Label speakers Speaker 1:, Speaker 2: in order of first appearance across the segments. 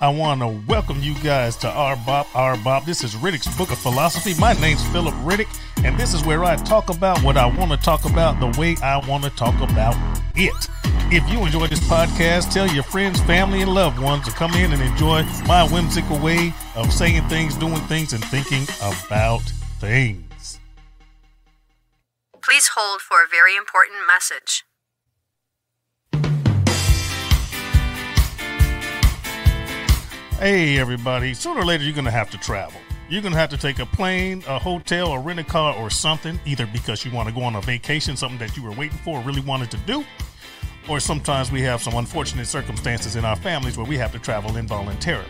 Speaker 1: I want to welcome you guys to R Bop, R Bop. This is Riddick's Book of Philosophy. My name's Philip Riddick, and this is where I talk about what I want to talk about the way I want to talk about it. If you enjoy this podcast, tell your friends, family, and loved ones to come in and enjoy my whimsical way of saying things, doing things, and thinking about things.
Speaker 2: Please hold for a very important message.
Speaker 1: Hey, everybody. Sooner or later, you're going to have to travel. You're going to have to take a plane, a hotel, or rent a car or something, either because you want to go on a vacation, something that you were waiting for or really wanted to do, or sometimes we have some unfortunate circumstances in our families where we have to travel involuntarily.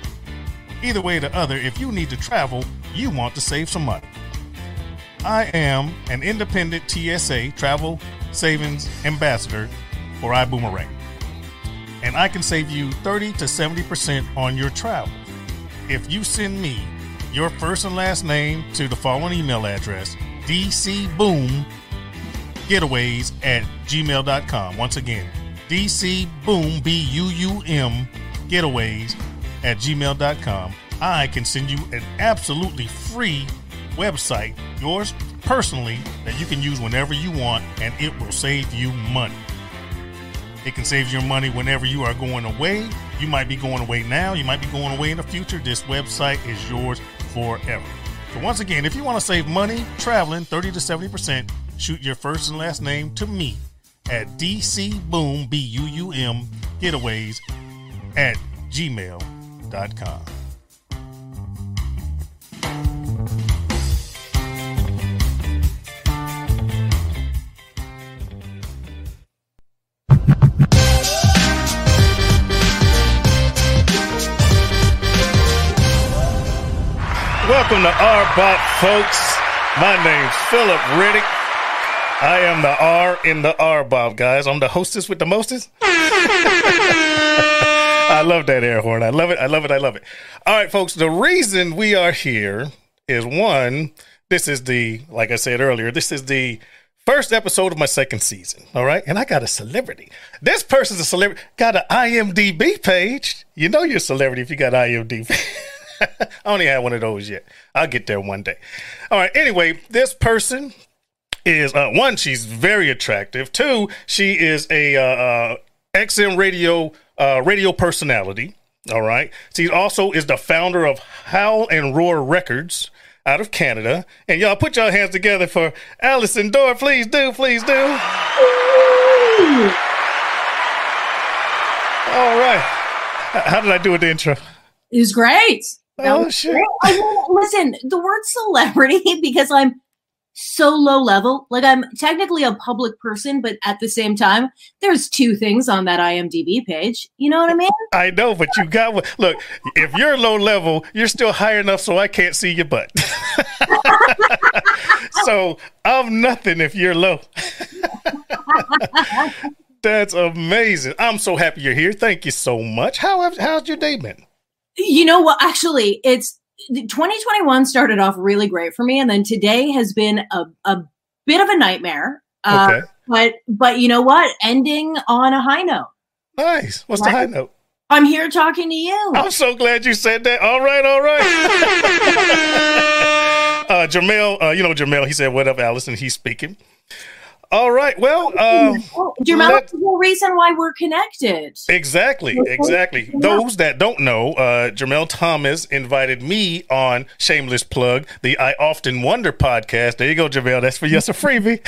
Speaker 1: Either way or the other, if you need to travel, you want to save some money. I am an independent TSA travel savings ambassador for iBuumerang and I can save you 30 to 70% on your travel. If you send me your first and last name to the following email address, dcboomgetaways at gmail.com. Once again, dcboom, B-U-U-M, getaways at gmail.com. I can send you an absolutely free website, yours personally, that you can use whenever you want, and it will save you money. It can save your money whenever you are going away. You might be going away now, you might be going away in the future. This website is yours forever. So, once again, if you want to save money traveling 30 to 70%, shoot your first and last name to me at dcboom, B U U M, getaways at gmail.com. Welcome to R Bop, folks. My name's Philip Riddick. I am the R in the R Bop, guys. I'm the hostess with the mostest. I love that air horn. I love it. I love it. I love it. All right, folks. The reason we are here is one, this is the, like I said earlier, this is the first episode of my second season. All right. And I got a celebrity. This person's a celebrity, got an IMDb page. You know you're a celebrity if you got IMDb. I only had one of those yet. I'll get there one day. All right. Anyway, this person is uh, one. She's very attractive. Two, she is a uh, uh, XM radio uh, radio personality. All right. She also is the founder of Howl and Roar Records out of Canada. And y'all put your hands together for Allison Dore. Please do. Please do. All right. How did I do with the intro?
Speaker 3: It was great. That
Speaker 1: Oh
Speaker 3: great. I mean, listen, the word celebrity, because I'm so low level, like I'm technically a public person, but at the same time, there's two things on that IMDb page. You know what I mean?
Speaker 1: I know, but you got one. Look, if you're low level, you're still high enough so I can't see your butt. so I'm nothing if you're low. That's amazing. I'm so happy you're here. Thank you so much. How have, how's your day been?
Speaker 3: You know what? Actually, it's 2021 started off really great for me, and then today has been a, a bit of a nightmare. Uh,
Speaker 1: Okay.
Speaker 3: But but you know what? Ending on a high note.
Speaker 1: Nice. What's the high note?
Speaker 3: I'm here talking to you.
Speaker 1: I'm so glad you said that. All right, all right. uh, Jamel, uh, you know Jamel, he said, What up, Allison? He's speaking. All right. Well, um, let-
Speaker 3: that's the whole reason why we're connected.
Speaker 1: Exactly, exactly. Those that don't know, uh, Jamel Thomas invited me on Shameless Plug, the I Often Wonder podcast. There you go, Jamel. That's for you. That's a freebie.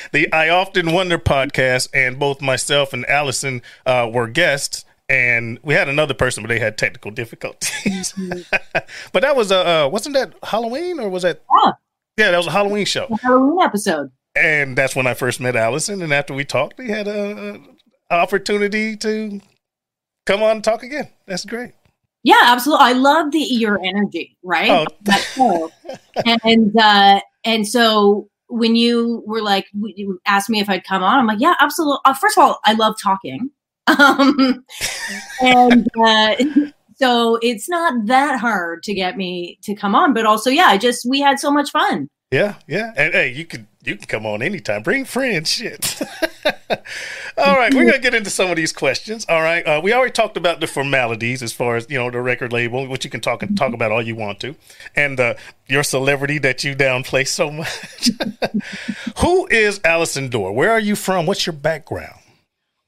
Speaker 1: the I Often Wonder podcast, and both myself and Allison uh, were guests. And we had another person, but they had technical difficulties. but that was uh, uh, wasn't that Halloween or was that?
Speaker 3: Yeah.
Speaker 1: Yeah, that was a Halloween show
Speaker 3: Halloween episode.
Speaker 1: And that's when I first met Allison. And after we talked, we had a, a opportunity to come on and talk again. That's great.
Speaker 3: Yeah, absolutely. I love the your energy, right?
Speaker 1: Oh.
Speaker 3: And uh, and so when you were like, you asked me if I'd come on, I'm like, yeah, absolutely. Uh, first of all, I love talking, um, and uh, so it's not that hard to get me to come on. But also, yeah, I just we had so much fun.
Speaker 1: Yeah, yeah. And hey, you can you can come on anytime. Bring friends, shit. All right, we're gonna get into some of these questions. All right, uh, we already talked about the formalities as far as you know the record label, which you can talk and talk about all you want to, and uh, your celebrity that you downplay so much. Who is Allison Dore? Where are you from? What's your background?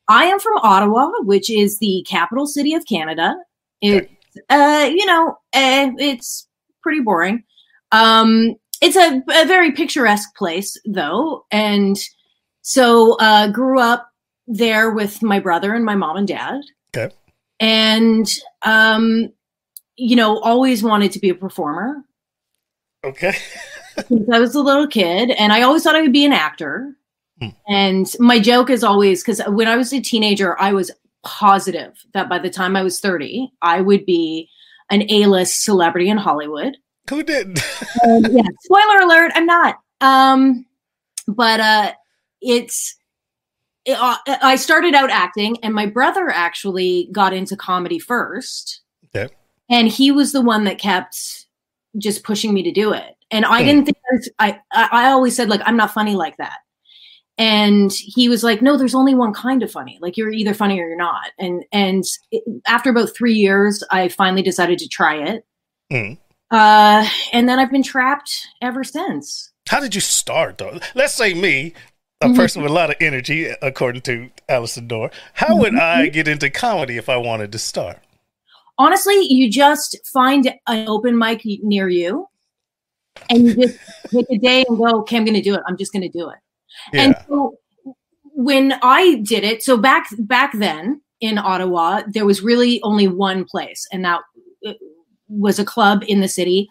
Speaker 3: I am from Ottawa, which is the capital city of Canada. It's, uh, you know, uh, it's pretty boring. Um, it's a, a very picturesque place, though, and so uh, grew up there with my brother and my mom and dad.
Speaker 1: Okay.
Speaker 3: And um, you know, always wanted to be a performer
Speaker 1: Okay.
Speaker 3: since I was a little kid, and I always thought I would be an actor.
Speaker 1: Hmm.
Speaker 3: And my joke is always because when I was a teenager, I was positive that by the time I was 30, I would be an A list celebrity in Hollywood.
Speaker 1: Who did?
Speaker 3: Um, yeah, spoiler alert, I'm not. Um, but uh, it's. It, uh, I started out acting, and my brother actually got into comedy first.
Speaker 1: Okay.
Speaker 3: And he was the one that kept just pushing me to do it. And I
Speaker 1: Hmm.
Speaker 3: didn't think I, was, I, I always said like I'm not funny like that. And he was like, "No, there's only one kind of funny. Like you're either funny or you're not." And and it, after about three years, I finally decided to try it.
Speaker 1: Hmm.
Speaker 3: Uh, and then I've been trapped ever since.
Speaker 1: How did you start though? Let's say me, a
Speaker 3: Mhm.
Speaker 1: person with a lot of energy, according to Allison Dore. How would I get into comedy if I wanted to start?
Speaker 3: Honestly, you just find an open mic near you, and you just pick a day and go, "Okay, I'm going to do it. I'm just going to do it." And so when I did it, so back back then in Ottawa, there was really only one place, and that was a club in the city.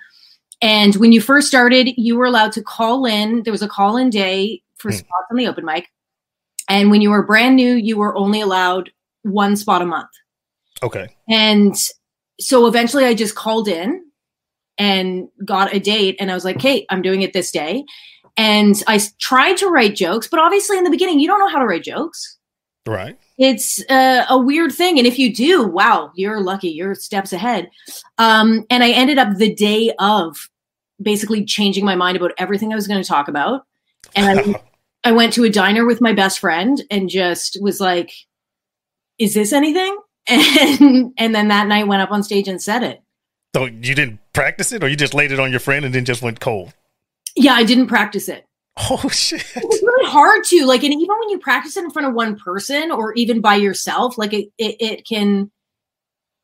Speaker 3: And when you first started, you were allowed to call in. There was a call in day for
Speaker 1: Hmm.
Speaker 3: spots on the open mic. And when you were brand new, you were only allowed one spot a month.
Speaker 1: Okay.
Speaker 3: And so eventually I just called in and got a date and I was like, Kate, I'm doing it this day. And I tried to write jokes, but obviously in the beginning, you don't know how to write jokes.
Speaker 1: Right.
Speaker 3: It's uh, a weird thing. And if you do, wow, you're lucky. You're steps ahead. Um, and I ended up the day of basically changing my mind about everything I was going to talk about. And I I went to a diner with my best friend and just was like, "Is this anything?" And and then that night went up on stage and said it.
Speaker 1: so you didn't practice it, or you just laid it on your friend and then just went cold?
Speaker 3: Yeah, I didn't practice it.
Speaker 1: Oh shit!
Speaker 3: Hard to like, and even when you practice it in front of one person or even by yourself, like it it, it can,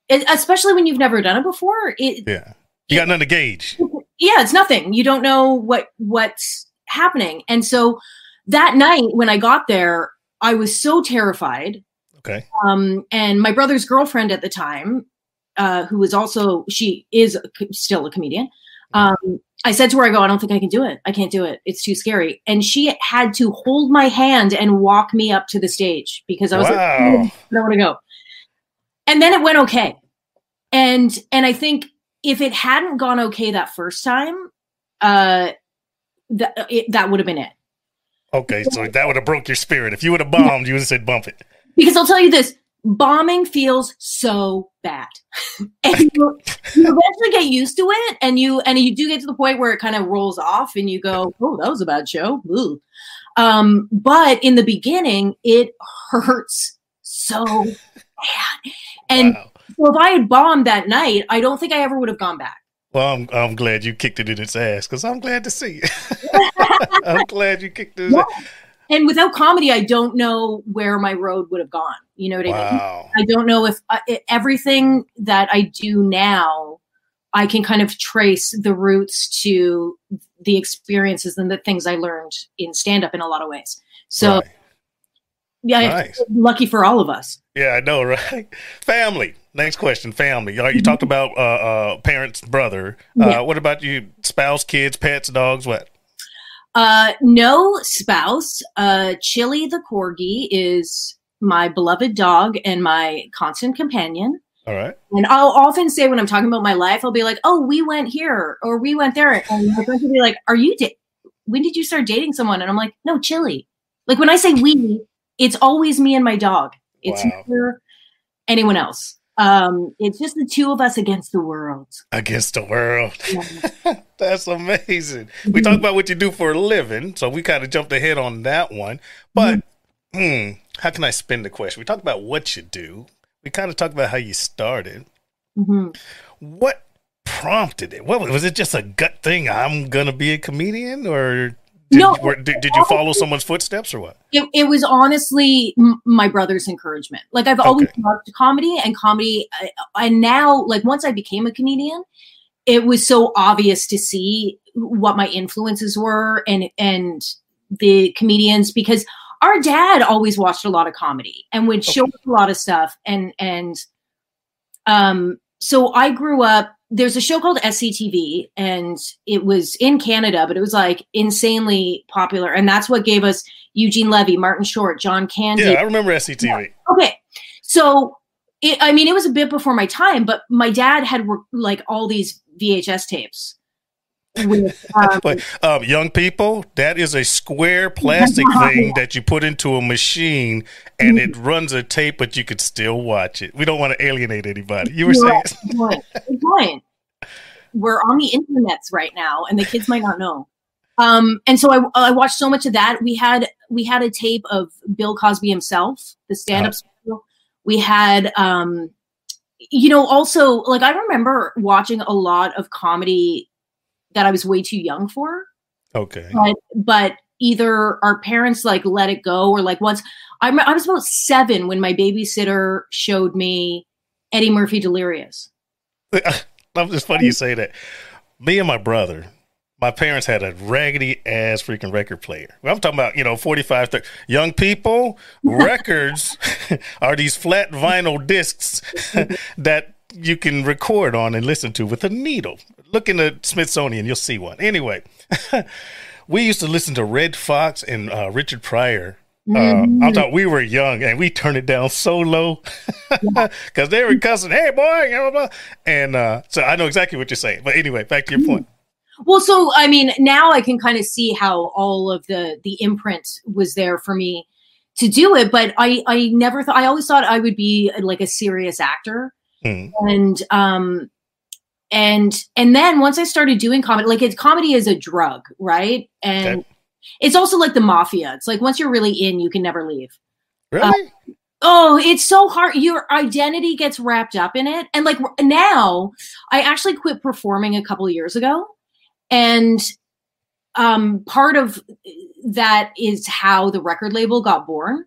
Speaker 3: it, especially when you've never done it before. It
Speaker 1: Yeah. You got nothing to gauge.
Speaker 3: yeah, it's nothing. You don't know what what's happening, and so that night when I got there, I was so terrified
Speaker 1: Okay.
Speaker 3: um, and my brother's girlfriend at the time, uh, who was also she is a still a comedian. Um, I said to her, "I go, I don't think I can do it. I can't do it. It's too scary." And she had to hold my hand and walk me up to the stage because I was like, "I don't want to go." And then it went okay, and and I think if it hadn't gone okay that first time, uh, that it, that would have been it.
Speaker 1: Okay. So that would have broke your spirit. If you would have bombed, you would have said bump it.
Speaker 3: because I'll tell you this bombing feels so bad. and you, you eventually get used to it and you and you do get to the point where it kind of rolls off and you go, Oh, that was a bad show. Ooh. Um, but in the beginning, it hurts so bad. And
Speaker 1: wow.
Speaker 3: so if I had bombed that night, I don't think I ever would have gone back.
Speaker 1: Well, I'm I'm glad you kicked it in its ass because I'm glad to see it. I'm glad you kicked it.
Speaker 3: Yeah. And without comedy, I don't know where my road would have gone. You know what I mean? I don't know if uh, everything that I do now, I can kind of trace the roots to the experiences and the things I learned in stand up in a lot of ways. So,
Speaker 1: Right.
Speaker 3: yeah,
Speaker 1: Nice.
Speaker 3: lucky for all of us.
Speaker 1: Yeah, I know, right? Family. Next question. Family. Right, you talked about uh, uh, parents, brother. Uh,
Speaker 3: Yeah.
Speaker 1: What about you? Spouse, kids, pets, dogs? What?
Speaker 3: Uh, no spouse. Uh, Chili the corgi is my beloved dog and my constant companion.
Speaker 1: All right.
Speaker 3: And I'll often say when I'm talking about my life, I'll be like, "Oh, we went here or we went there," and my friends will be like, "Are you? Da- when did you start dating someone?" And I'm like, "No, Chili." Like when I say we, it's always me and my dog. It's
Speaker 1: Wow.
Speaker 3: never anyone else. Um, it's just the two of us against the world.
Speaker 1: Against the world.
Speaker 3: Yeah.
Speaker 1: That's amazing. We talk about what you do for a living, so we kind of jumped ahead on that one. But hmm, how can I spin the question? We talked about what you do. We kind of talked about how you started.
Speaker 3: Mhm.
Speaker 1: What prompted it? What was it? Just a gut thing? I'm gonna be a comedian, or did,
Speaker 3: No.
Speaker 1: were- did, did you follow someone's footsteps, or what?
Speaker 3: It, it was honestly m- my brother's encouragement. Like I've always
Speaker 1: Okay.
Speaker 3: loved comedy and comedy, uh, and now like once I became a comedian, it was so obvious to see what my influences were and and the comedians because our dad always watched a lot of comedy and would show us a lot of stuff and and um so I grew up there's a show called SCTV and it was in Canada but it was like insanely popular and that's what gave us Eugene Levy, Martin Short, John Candy.
Speaker 1: Yeah, I remember SCTV.
Speaker 3: Okay. So, it, I mean, it was a bit before my time, but my dad had worked, like all these VHS tapes. With, um,
Speaker 1: But um, young people, that is a square plastic thing that you put into a machine, and it runs a tape, but you could still watch it. We don't want to alienate anybody. You were saying,
Speaker 3: Good point. We're on the internets right now, and the kids might not know. Um, and so I, I watched so much of that. We had we had a tape of Bill Cosby himself, the stand-up special. We had, um, you know, also like I remember watching a lot of comedy that I was way too young for.
Speaker 1: okay,
Speaker 3: but but either our parents like let it go or like once I, rem- I was about seven when my babysitter showed me Eddie Murphy Delirious.
Speaker 1: it's funny you say that. Me and my brother, my parents had a raggedy ass freaking record player. I'm talking about, you know, 45, 30. Young people, records are these flat vinyl discs that you can record on and listen to with a needle. Look in the Smithsonian, you'll see one. Anyway, we used to listen to Redd Foxx and uh, Richard Pryor. Uh, I'm talking, we were young and we turned it down so low because they were cussing, hey boy, and uh, so I know exactly what you're saying. But anyway, back to your point.
Speaker 3: Well, so I mean, now I can kind of see how all of the the imprint was there for me to do it, but I I never thought I always thought I would be like a serious actor,
Speaker 1: Mm.
Speaker 3: and um and and then once I started doing comedy, like it's comedy is a drug, right? And
Speaker 1: Okay.
Speaker 3: it's also like the mafia. It's like once you're really in, you can never leave.
Speaker 1: Really?
Speaker 3: Oh, it's so hard. Your identity gets wrapped up in it. And like now, I actually quit performing a couple of years ago. And um, part of that is how the record label got born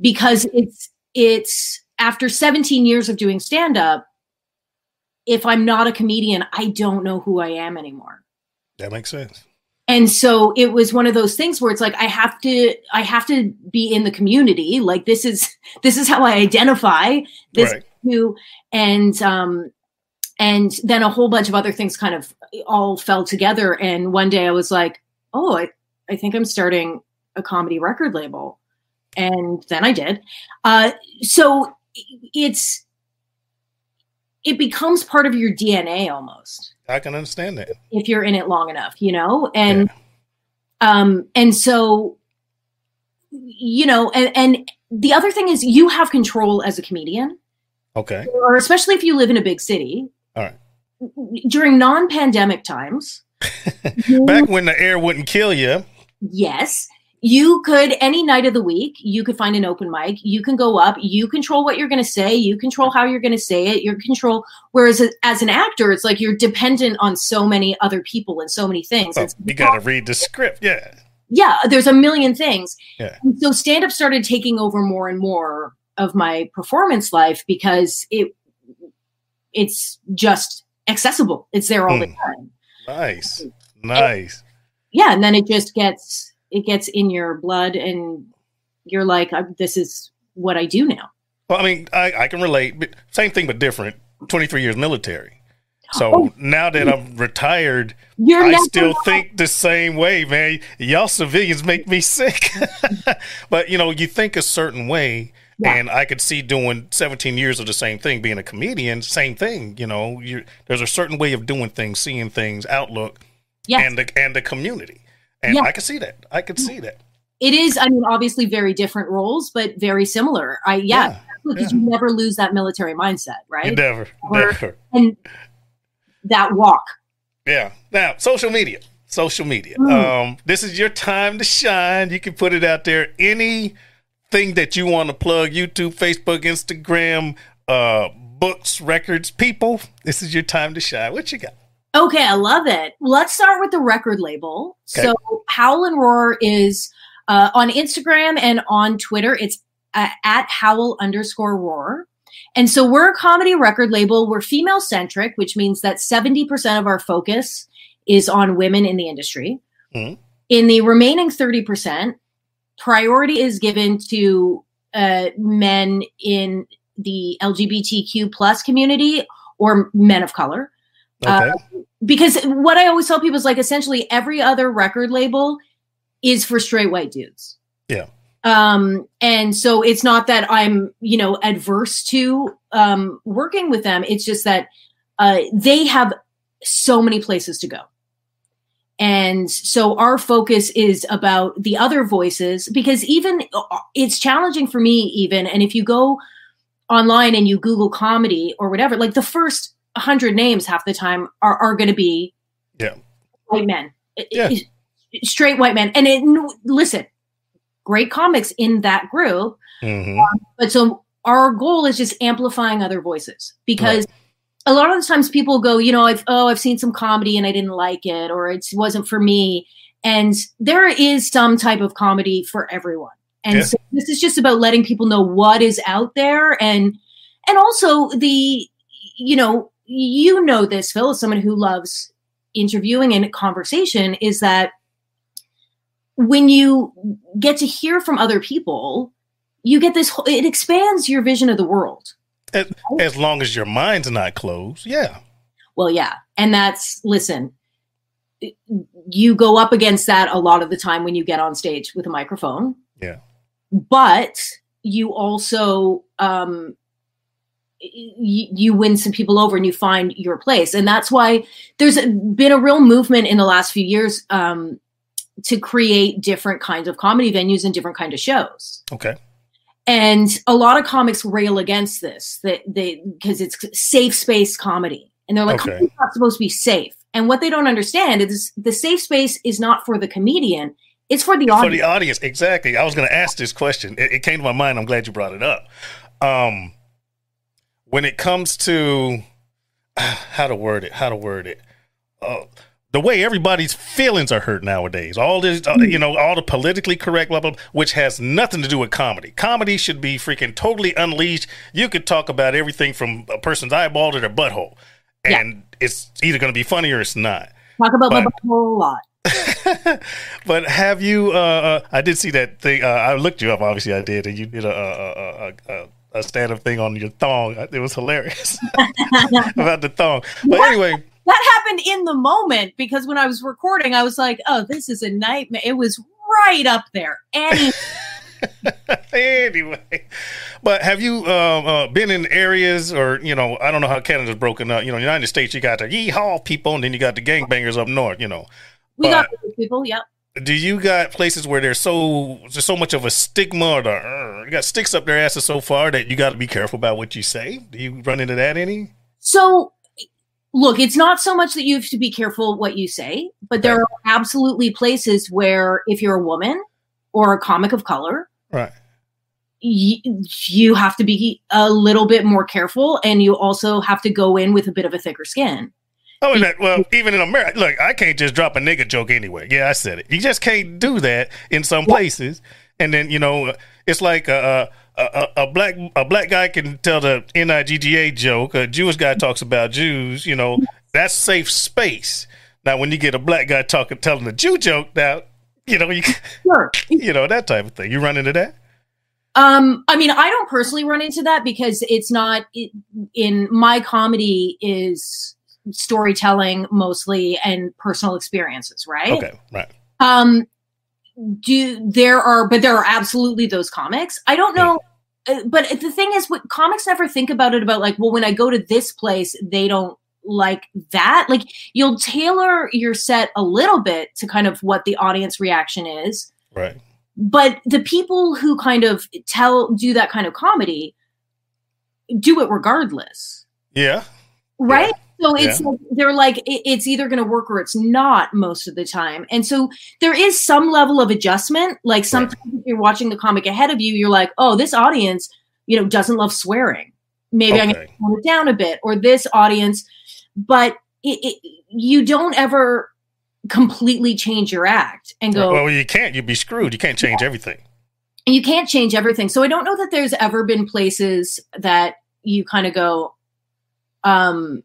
Speaker 3: because it's it's after 17 years of doing stand up if i'm not a comedian i don't know who i am anymore.
Speaker 1: That makes sense.
Speaker 3: and so it was one of those things where it's like i have to i have to be in the community. Like this is this is how i identify this
Speaker 1: Right.
Speaker 3: who and um and then a whole bunch of other things kind of all fell together. And one day i was like oh i, I think i'm starting a comedy record label. And then i did. Uh so it's it becomes part of your dna almost
Speaker 1: I can understand that.
Speaker 3: if you're in it long enough, you know? And um and so you know, and and the other thing is you have control as a comedian,
Speaker 1: Okay.
Speaker 3: or especially if you live in a big city.
Speaker 1: All right.
Speaker 3: During non-pandemic times,
Speaker 1: Back when the air wouldn't kill you.
Speaker 3: yes, you could any night of the week, you could find an open mic, you can go up, you control what you're going to say, you control how you're going to say it, you control whereas as an actor, it's like you're dependent on so many other people and so many things.
Speaker 1: Oh, you got to read the script. Yeah.
Speaker 3: yeah, there's a million things.
Speaker 1: Yeah.
Speaker 3: And so stand up started taking over more and more of my performance life because it it's just accessible. It's there all the
Speaker 1: Mm.
Speaker 3: time.
Speaker 1: Nice. Nice.
Speaker 3: Yeah, and then it just gets it gets in your blood and you're like this is what I do now.
Speaker 1: Well, I mean, I, I can relate. But same thing, but different. 23 years military. So
Speaker 3: Oh.
Speaker 1: now that I'm retired,
Speaker 3: You're
Speaker 1: I still think the same way, man. Y'all civilians make me sick. but you know, you think a certain way,
Speaker 3: Yeah.
Speaker 1: and I could see doing 17 years of the same thing, being a comedian, same thing. You know, there's a certain way of doing things, seeing things, outlook,
Speaker 3: yes.
Speaker 1: and the and the community, and
Speaker 3: Yeah.
Speaker 1: I could see that. I could see that.
Speaker 3: it is i mean obviously very different roles but very similar i yeah, because you never lose that military mindset, right?
Speaker 1: Never,
Speaker 3: Or-
Speaker 1: never.
Speaker 3: And that walk.
Speaker 1: Yeah. Now, social media. Social media.
Speaker 3: Mm.
Speaker 1: Um, this is your time to shine. You can put it out there. Anything that you want to plug, YouTube, Facebook, Instagram, uh, books, records, people. This is your time to shine. What you got?
Speaker 3: Okay, I love it. Let's start with the record label.
Speaker 1: Okay.
Speaker 3: So, Howl and Roar is uh, on Instagram and on Twitter. It's uh, at Howl underscore Roar. And so, we're a comedy record label. We're female centric, which means that 70% of our focus is on women in the industry.
Speaker 1: Mhm.
Speaker 3: In the remaining 30%, priority is given to uh, men in the LGBTQ plus community or men of color
Speaker 1: Okay.
Speaker 3: because what I always tell people is like essentially every other record label is for straight white dudes.
Speaker 1: Yeah.
Speaker 3: Um, and so it's not that I'm, you know, adverse to um, working with them. It's just that uh, they have so many places to go. And so our focus is about the other voices because even uh, it's challenging for me, even. And if you go online and you Google comedy or whatever, like the first 100 names half the time are, are going to be
Speaker 1: Yeah.
Speaker 3: white men,
Speaker 1: Yeah.
Speaker 3: Straight white men. And it, listen, great comics in that group.
Speaker 1: hmm
Speaker 3: But so our goal is just amplifying other voices because a lot of the times people go, you know, I've oh, I've seen some comedy and I didn't like it, or it wasn't for me. And there is some type of comedy for everyone. And
Speaker 1: Yeah.
Speaker 3: so this is just about letting people know what is out there and and also the you know, you know this, Phil, as someone who loves interviewing and conversation, is that when you get to hear from other people, you get this it expands your vision of the world
Speaker 1: As, as long as your mind's not closed. Yeah.
Speaker 3: well yeah and that's listen you go up against that a lot of the time when you get on stage with a microphone
Speaker 1: Yeah.
Speaker 3: but you also um you, you win some people over and you find your place and that's why there's been a real movement in the last few years um to create different kinds of comedy venues and different kind of shows
Speaker 1: Okay.
Speaker 3: and a lot of comics rail against this that they because it's safe space comedy and they're like
Speaker 1: Okay.
Speaker 3: comedy's not supposed to be safe and what they don't understand is the safe space is not for the comedian it's for the
Speaker 1: For
Speaker 3: audience
Speaker 1: the audience, exactly. I was going to ask this question. It, it came to my mind. I'm glad you brought it up. Um, when it comes to how to word it, how to word it, uh, the way everybody's feelings are hurt nowadays. All this, uh, you know, all the politically correct, blah, blah, blah, which has nothing to do with comedy. Comedy should be freaking totally unleashed. You could talk about everything from a person's eyeball to their butthole,
Speaker 3: Yeah.
Speaker 1: and it's either going to be funny or it's not.
Speaker 3: talk about my
Speaker 1: but-
Speaker 3: butthole a lot
Speaker 1: but have you? Uh, uh, I did see that thing. Uh, I looked you up. Obviously, I did, and you did a a, a, a, a stand-up thing on your thong. It was hilarious about the thong. But
Speaker 3: What?
Speaker 1: anyway,
Speaker 3: that happened in the moment because when i was recording i was like oh this is a nightmare it was right up there and
Speaker 1: anyway. But have you uh, uh, been in areas, or you know, I don't know how Canada's broken up. You know, United States, you got the yeehaw people, and then you got the gangbangers up north. You know,
Speaker 3: we got
Speaker 1: But-
Speaker 3: those people yep
Speaker 1: do you got places where there's so there's so much of a stigma or the, uh, you got sticks up their asses so far that you got to be careful about what you say? Do you run into that any?
Speaker 3: So, look, it's not so much that you have to be careful what you say, but there
Speaker 1: Okay.
Speaker 3: are absolutely places where if you're a woman or a comic of color,
Speaker 1: Right.
Speaker 3: you, you have to be a little bit more careful and you also have to go in with a bit of a thicker skin.
Speaker 1: Oh, and that, well, even in America, look, I can't just drop a nigga joke anyway. Yeah, I said it. You just can't do that in some places. And then you know, it's like a a, a, a black a black guy can tell the nigga joke. A Jewish guy talks about Jews. You know, that's safe space. Now, when you get a black guy talking telling a Jew joke, now you know you
Speaker 3: Sure.
Speaker 1: you know that type of thing. You run into that.
Speaker 3: Um, I mean, I don't personally run into that because it's not it, in my comedy is storytelling mostly and personal experiences, right?
Speaker 1: Okay, right.
Speaker 3: Um, do there are, but there are absolutely those comics. I don't know, uh, but the thing is, what comics never think about it about like, well, when I go to this place, they don't like that. Like, you'll tailor your set a little bit to kind of what the audience reaction is
Speaker 1: Right.
Speaker 3: but the people who kind of tell do that kind of comedy do it regardless.
Speaker 1: Yeah.
Speaker 3: Right. So it's like, they're like it, it's either going to work or it's not most of the time, and so there is some level of adjustment. Like sometimes if you're watching the comic ahead of you, you're like, oh, this audience, you know, doesn't love swearing. Maybe I'm going to tone it down a bit, or this audience, but it, it, you don't ever completely change your act and go.
Speaker 1: Well, you can't. You'd be screwed. You can't change everything.
Speaker 3: and you can't change everything. So I don't know that there's ever been places that you kind of go, um,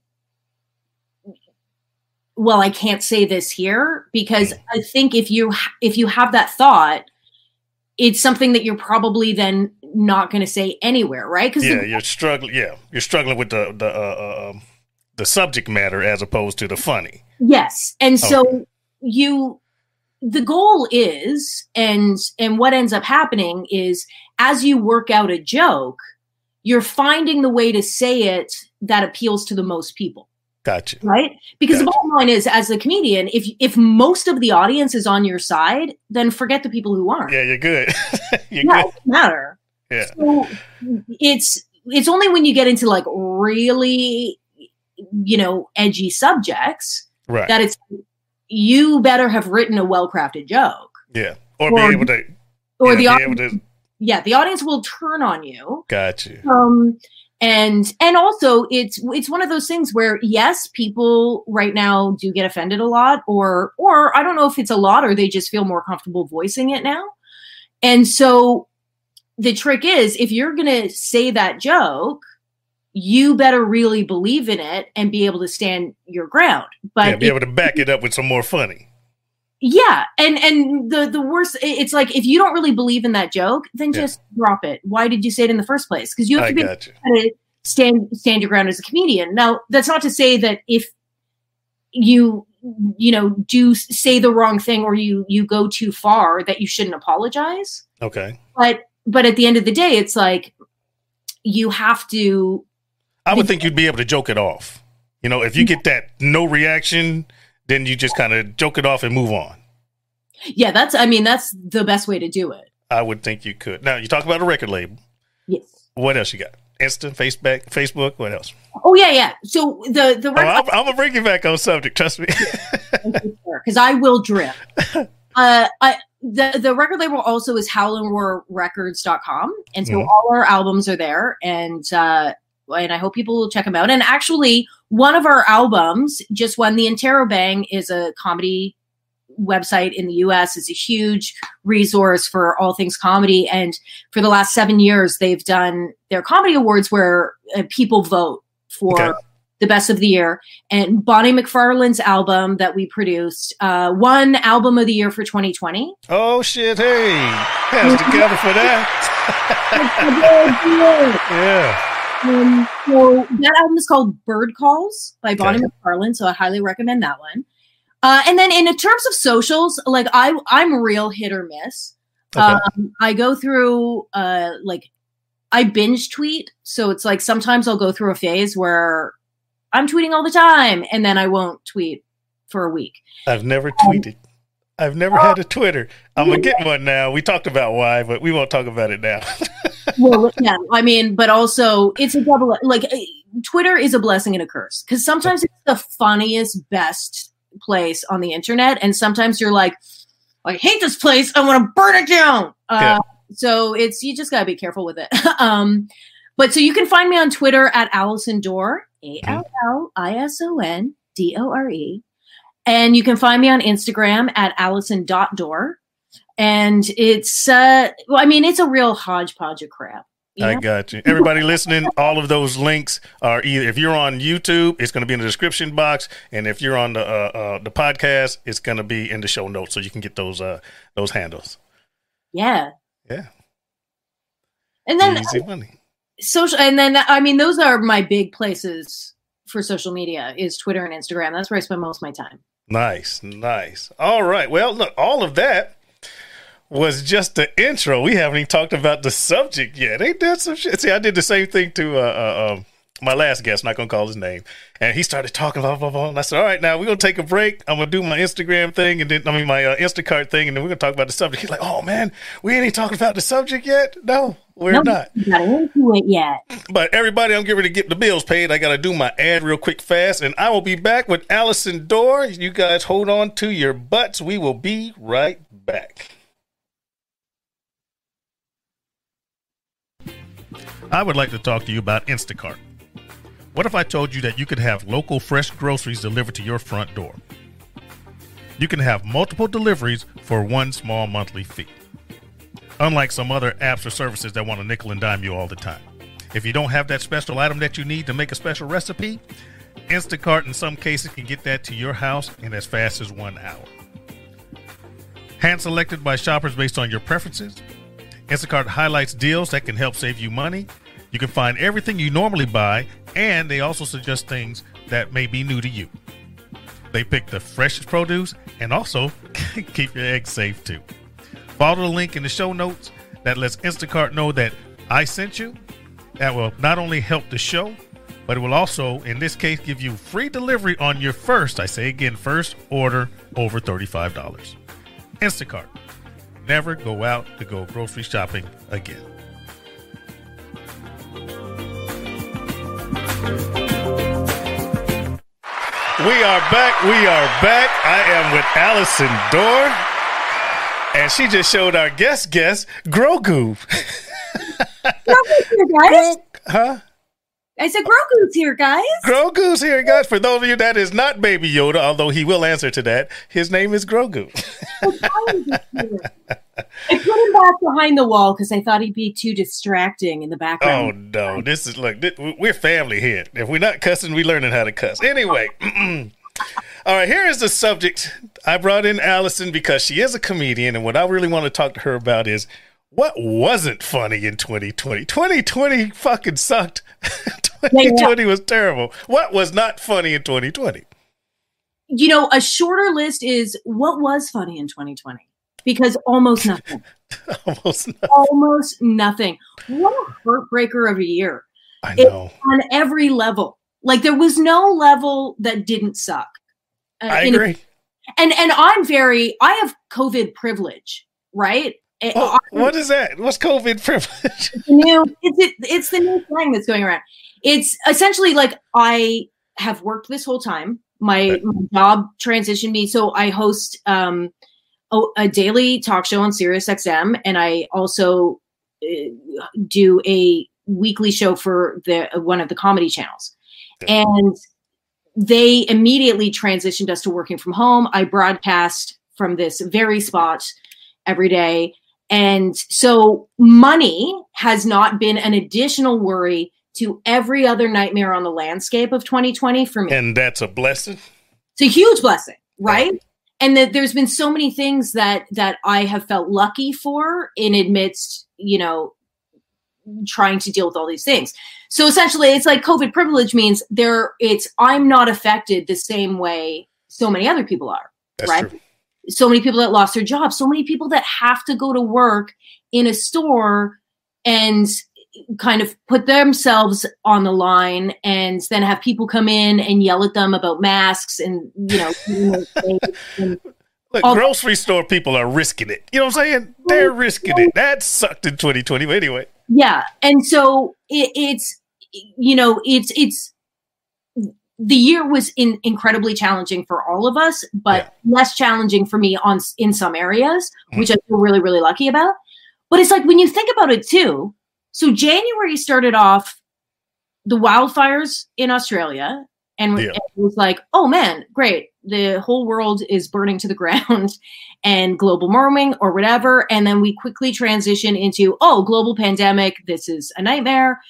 Speaker 3: well, I can't say this here because I think if you if you have that thought, it's something that you're probably then not going to say anywhere, right? Because
Speaker 1: Yeah, you're struggling. Yeah, you're struggling with the the uh, uh, um, the subject matter as opposed to the funny.
Speaker 3: Yes. And so you the goal is and and what ends up happening is as you work out a joke, you're finding the way to say it that appeals to the most people,
Speaker 1: Gotcha.
Speaker 3: right? Because the bottom line is as a comedian, if if most of the audience is on your side, then forget the people who aren't.
Speaker 1: Yeah, you're good. you're
Speaker 3: Yeah,
Speaker 1: good.
Speaker 3: matter.
Speaker 1: Yeah.
Speaker 3: So it's it's only when you get into like really you know edgy subjects
Speaker 1: Right.
Speaker 3: that it's you better have written a well-crafted joke
Speaker 1: yeah. Or
Speaker 3: or-
Speaker 1: be able to.
Speaker 3: or the audience,
Speaker 1: able to.
Speaker 3: yeah the audience will turn on you
Speaker 1: Gotcha.
Speaker 3: um and and also it's it's one of those things where yes people right now do get offended a lot or or i don't know if it's a lot or they just feel more comfortable voicing it now and so the trick is if you're going to say that joke you better really believe in it and be able to stand your ground but
Speaker 1: yeah, be able to back it up with some more funny.
Speaker 3: Yeah and and the the worst it's like if you don't really believe in that joke then
Speaker 1: Yeah.
Speaker 3: just drop it why did you say it in the first place because you have
Speaker 1: I
Speaker 3: to be able to stand stand your ground as a comedian now that's not to say that if you you know do say the wrong thing or you you go too far that you shouldn't apologize
Speaker 1: Okay.
Speaker 3: but but at the end of the day it's like you have to
Speaker 1: I would think you'd be able to joke it off. You know, if you mm. get that no reaction, then you just kind of joke it off and move on.
Speaker 3: yeah that's i mean that's the best way to do it
Speaker 1: I would think you could. Now you talk about a record label.
Speaker 3: yes
Speaker 1: What else you got? Instant Facebook, Facebook. What else?
Speaker 3: oh yeah yeah so the the
Speaker 1: Oh, I'm, I'm gonna bring you back on subject. Trust me.
Speaker 3: because I will drift. uh, I, the the record label also is howlandroarrecords.com, and so
Speaker 1: Mhm.
Speaker 3: all our albums are there, and uh, and I hope people will check them out. And actually, one of our albums just won the Interrobang is a comedy website in the US. is a huge resource for all things comedy, and for the last seven years, they've done their comedy awards where uh, people vote for.
Speaker 1: Okay.
Speaker 3: The best of the year, and Bonnie McFarlane's album that we produced uh, won album of the year for 2020.
Speaker 1: oh shit! Hey, hands together for that. yeah.
Speaker 3: Um, so that album is called Bird Calls by Bonnie
Speaker 1: Okay.
Speaker 3: McFarlane. So I highly recommend that one. Uh, and then in terms of socials, like I, I'm real hit or miss.
Speaker 1: Okay.
Speaker 3: Um, I go through uh, like I binge tweet, so it's like sometimes I'll go through a phase where I'm tweeting all the time, and then I won't tweet for a week.
Speaker 1: I've never tweeted. I've never had a Twitter. I'm gonna get one now. We talked about why, but we won't talk about it now.
Speaker 3: well, yeah, I mean, but also it's a double like uh, Twitter is a blessing and a curse because sometimes it's the funniest, best place on the internet, and sometimes you're like, I hate this place, I want to burn it down.
Speaker 1: Yeah.
Speaker 3: Uh, so it's you just gotta be careful with it. um, but so you can find me on Twitter at Allison Dore, A L L I S O N D O R E, and you can find me on Instagram at Allison.dore. And it's, uh, well, I mean, it's a real hodgepodge of crap. you
Speaker 1: I got you. Everybody listening, all of those links are either if you're on YouTube, it's going to be in the description box, and if you're on the uh, uh, the podcast, it's going to be in the show notes, so you can get those uh those handles.
Speaker 3: Yeah.
Speaker 1: Yeah,
Speaker 3: And then
Speaker 1: easy money.
Speaker 3: social, and then, I mean, those are my big places for social media is Twitter and Instagram. That's where I spend most of my time.
Speaker 1: Nice, nice. All right. Well, look, all of that was just the intro. We haven't even talked about the subject yet. Ain't that some shit? See, I did the same thing to uh, uh, um, my last guest, not gonna call his name, and he started talking blah blah blah. And I said, "All right, now we're gonna take a break. I'm gonna do my Instagram thing, and then I mean my uh, Instacart thing, and then we're gonna talk about the subject." He's like, "Oh man, we ain't even talking about the subject yet. No, we're
Speaker 3: No,
Speaker 1: not."
Speaker 3: got into it yet.
Speaker 1: But everybody, I'm getting ready to get the bills paid. I gotta do my ad real quick, fast, and I will be back with Allison Dore. You guys hold on to your butts. We will be right back. I would like to talk to you about Instacart. What if I told you that you could have local fresh groceries delivered to your front door? You can have multiple deliveries for one small monthly fee. Unlike some other apps or services that want to nickel and dime you all the time. If you don't have that special item that you need to make a special recipe, Instacart in some cases can get that to your house in as fast as one hour. Hand selected by shoppers based on your preferences, Instacart highlights deals that can help save you money. You can find everything you normally buy, and they also suggest things that may be new to you. They pick the freshest produce and also keep your eggs safe too. Follow the link in the show notes that lets Instacart know that I sent you. That will not only help the show, but it will also, in this case, give you free delivery on your first, I say again, first order over $35. Instacart. Never go out to go grocery shopping again. We are back. We are back. I am with Allison Dore. And she just showed our guest guest, Grogu.
Speaker 3: Grogu's here, guys.
Speaker 1: Huh?
Speaker 3: I said Grogu's here, guys.
Speaker 1: Grogu's here, guys. For those of you that is not Baby Yoda, although he will answer to that, his name is Grogu.
Speaker 3: I put him back behind the wall because I thought he'd be too distracting in the background.
Speaker 1: Oh no! This is look. thi- we're family here. If we're not cussing, we're learning how to cuss. Anyway, all right. Here is the subject. I brought in Allison because she is a comedian, and what I really want to talk to her about is what wasn't funny in 2020. 2020 fucking sucked. 2020 was terrible. What was not funny in 2020?
Speaker 3: You know, a shorter list is what was funny in 2020 because almost nothing.
Speaker 1: Almost. Not.
Speaker 3: almost nothing. What a heartbreaker of a year
Speaker 1: I
Speaker 3: It-
Speaker 1: know.
Speaker 3: on every level. Like there was no level that didn't suck. Uh,
Speaker 1: I agree.
Speaker 3: and and I'm very. I have COVID privilege, right? Uh,
Speaker 1: Oh,
Speaker 3: I-
Speaker 1: what is that? What's COVID privilege?
Speaker 3: the new it's it, it's the new thing that's going around. It's essentially like I have worked this whole time. My, my job transitioned me, so I host um, a, a daily talk show on Sirius XM, and I also uh, do a weekly show for the one of the comedy channels. And they immediately transitioned us to working from home. I broadcast from this very spot every day. And so money has not been an additional worry to every other nightmare on the landscape of 2020 for me.
Speaker 1: and that's a blessing.
Speaker 3: It's a huge blessing, right? And that there's been so many things that that I have felt lucky for in amidst, you know, trying to deal with all these things. So essentially it's like COVID privilege means there it's I'm not affected the same way so many other people are
Speaker 1: That's
Speaker 3: Right.
Speaker 1: true.
Speaker 3: so many people that lost their jobs, so many people that have to go to work in a store and kind of put themselves on the line and then have people come in and yell at them about masks and you know and-
Speaker 1: Look,
Speaker 3: All-
Speaker 1: grocery store people are risking it. You know what I'm saying? They're risking it. That sucked in 2020. But anyway,
Speaker 3: yeah and so it, it's you know it's it's the year was in, incredibly challenging for all of us but less challenging for me on in some areas
Speaker 1: Mhm.
Speaker 3: which i feel really really lucky about but it's like when you think about it too so january started off the wildfires in australia and
Speaker 1: Yeah.
Speaker 3: it was like oh man great. The whole world is burning to the ground and global warming or whatever. And then we quickly transition into oh global pandemic this is a nightmare.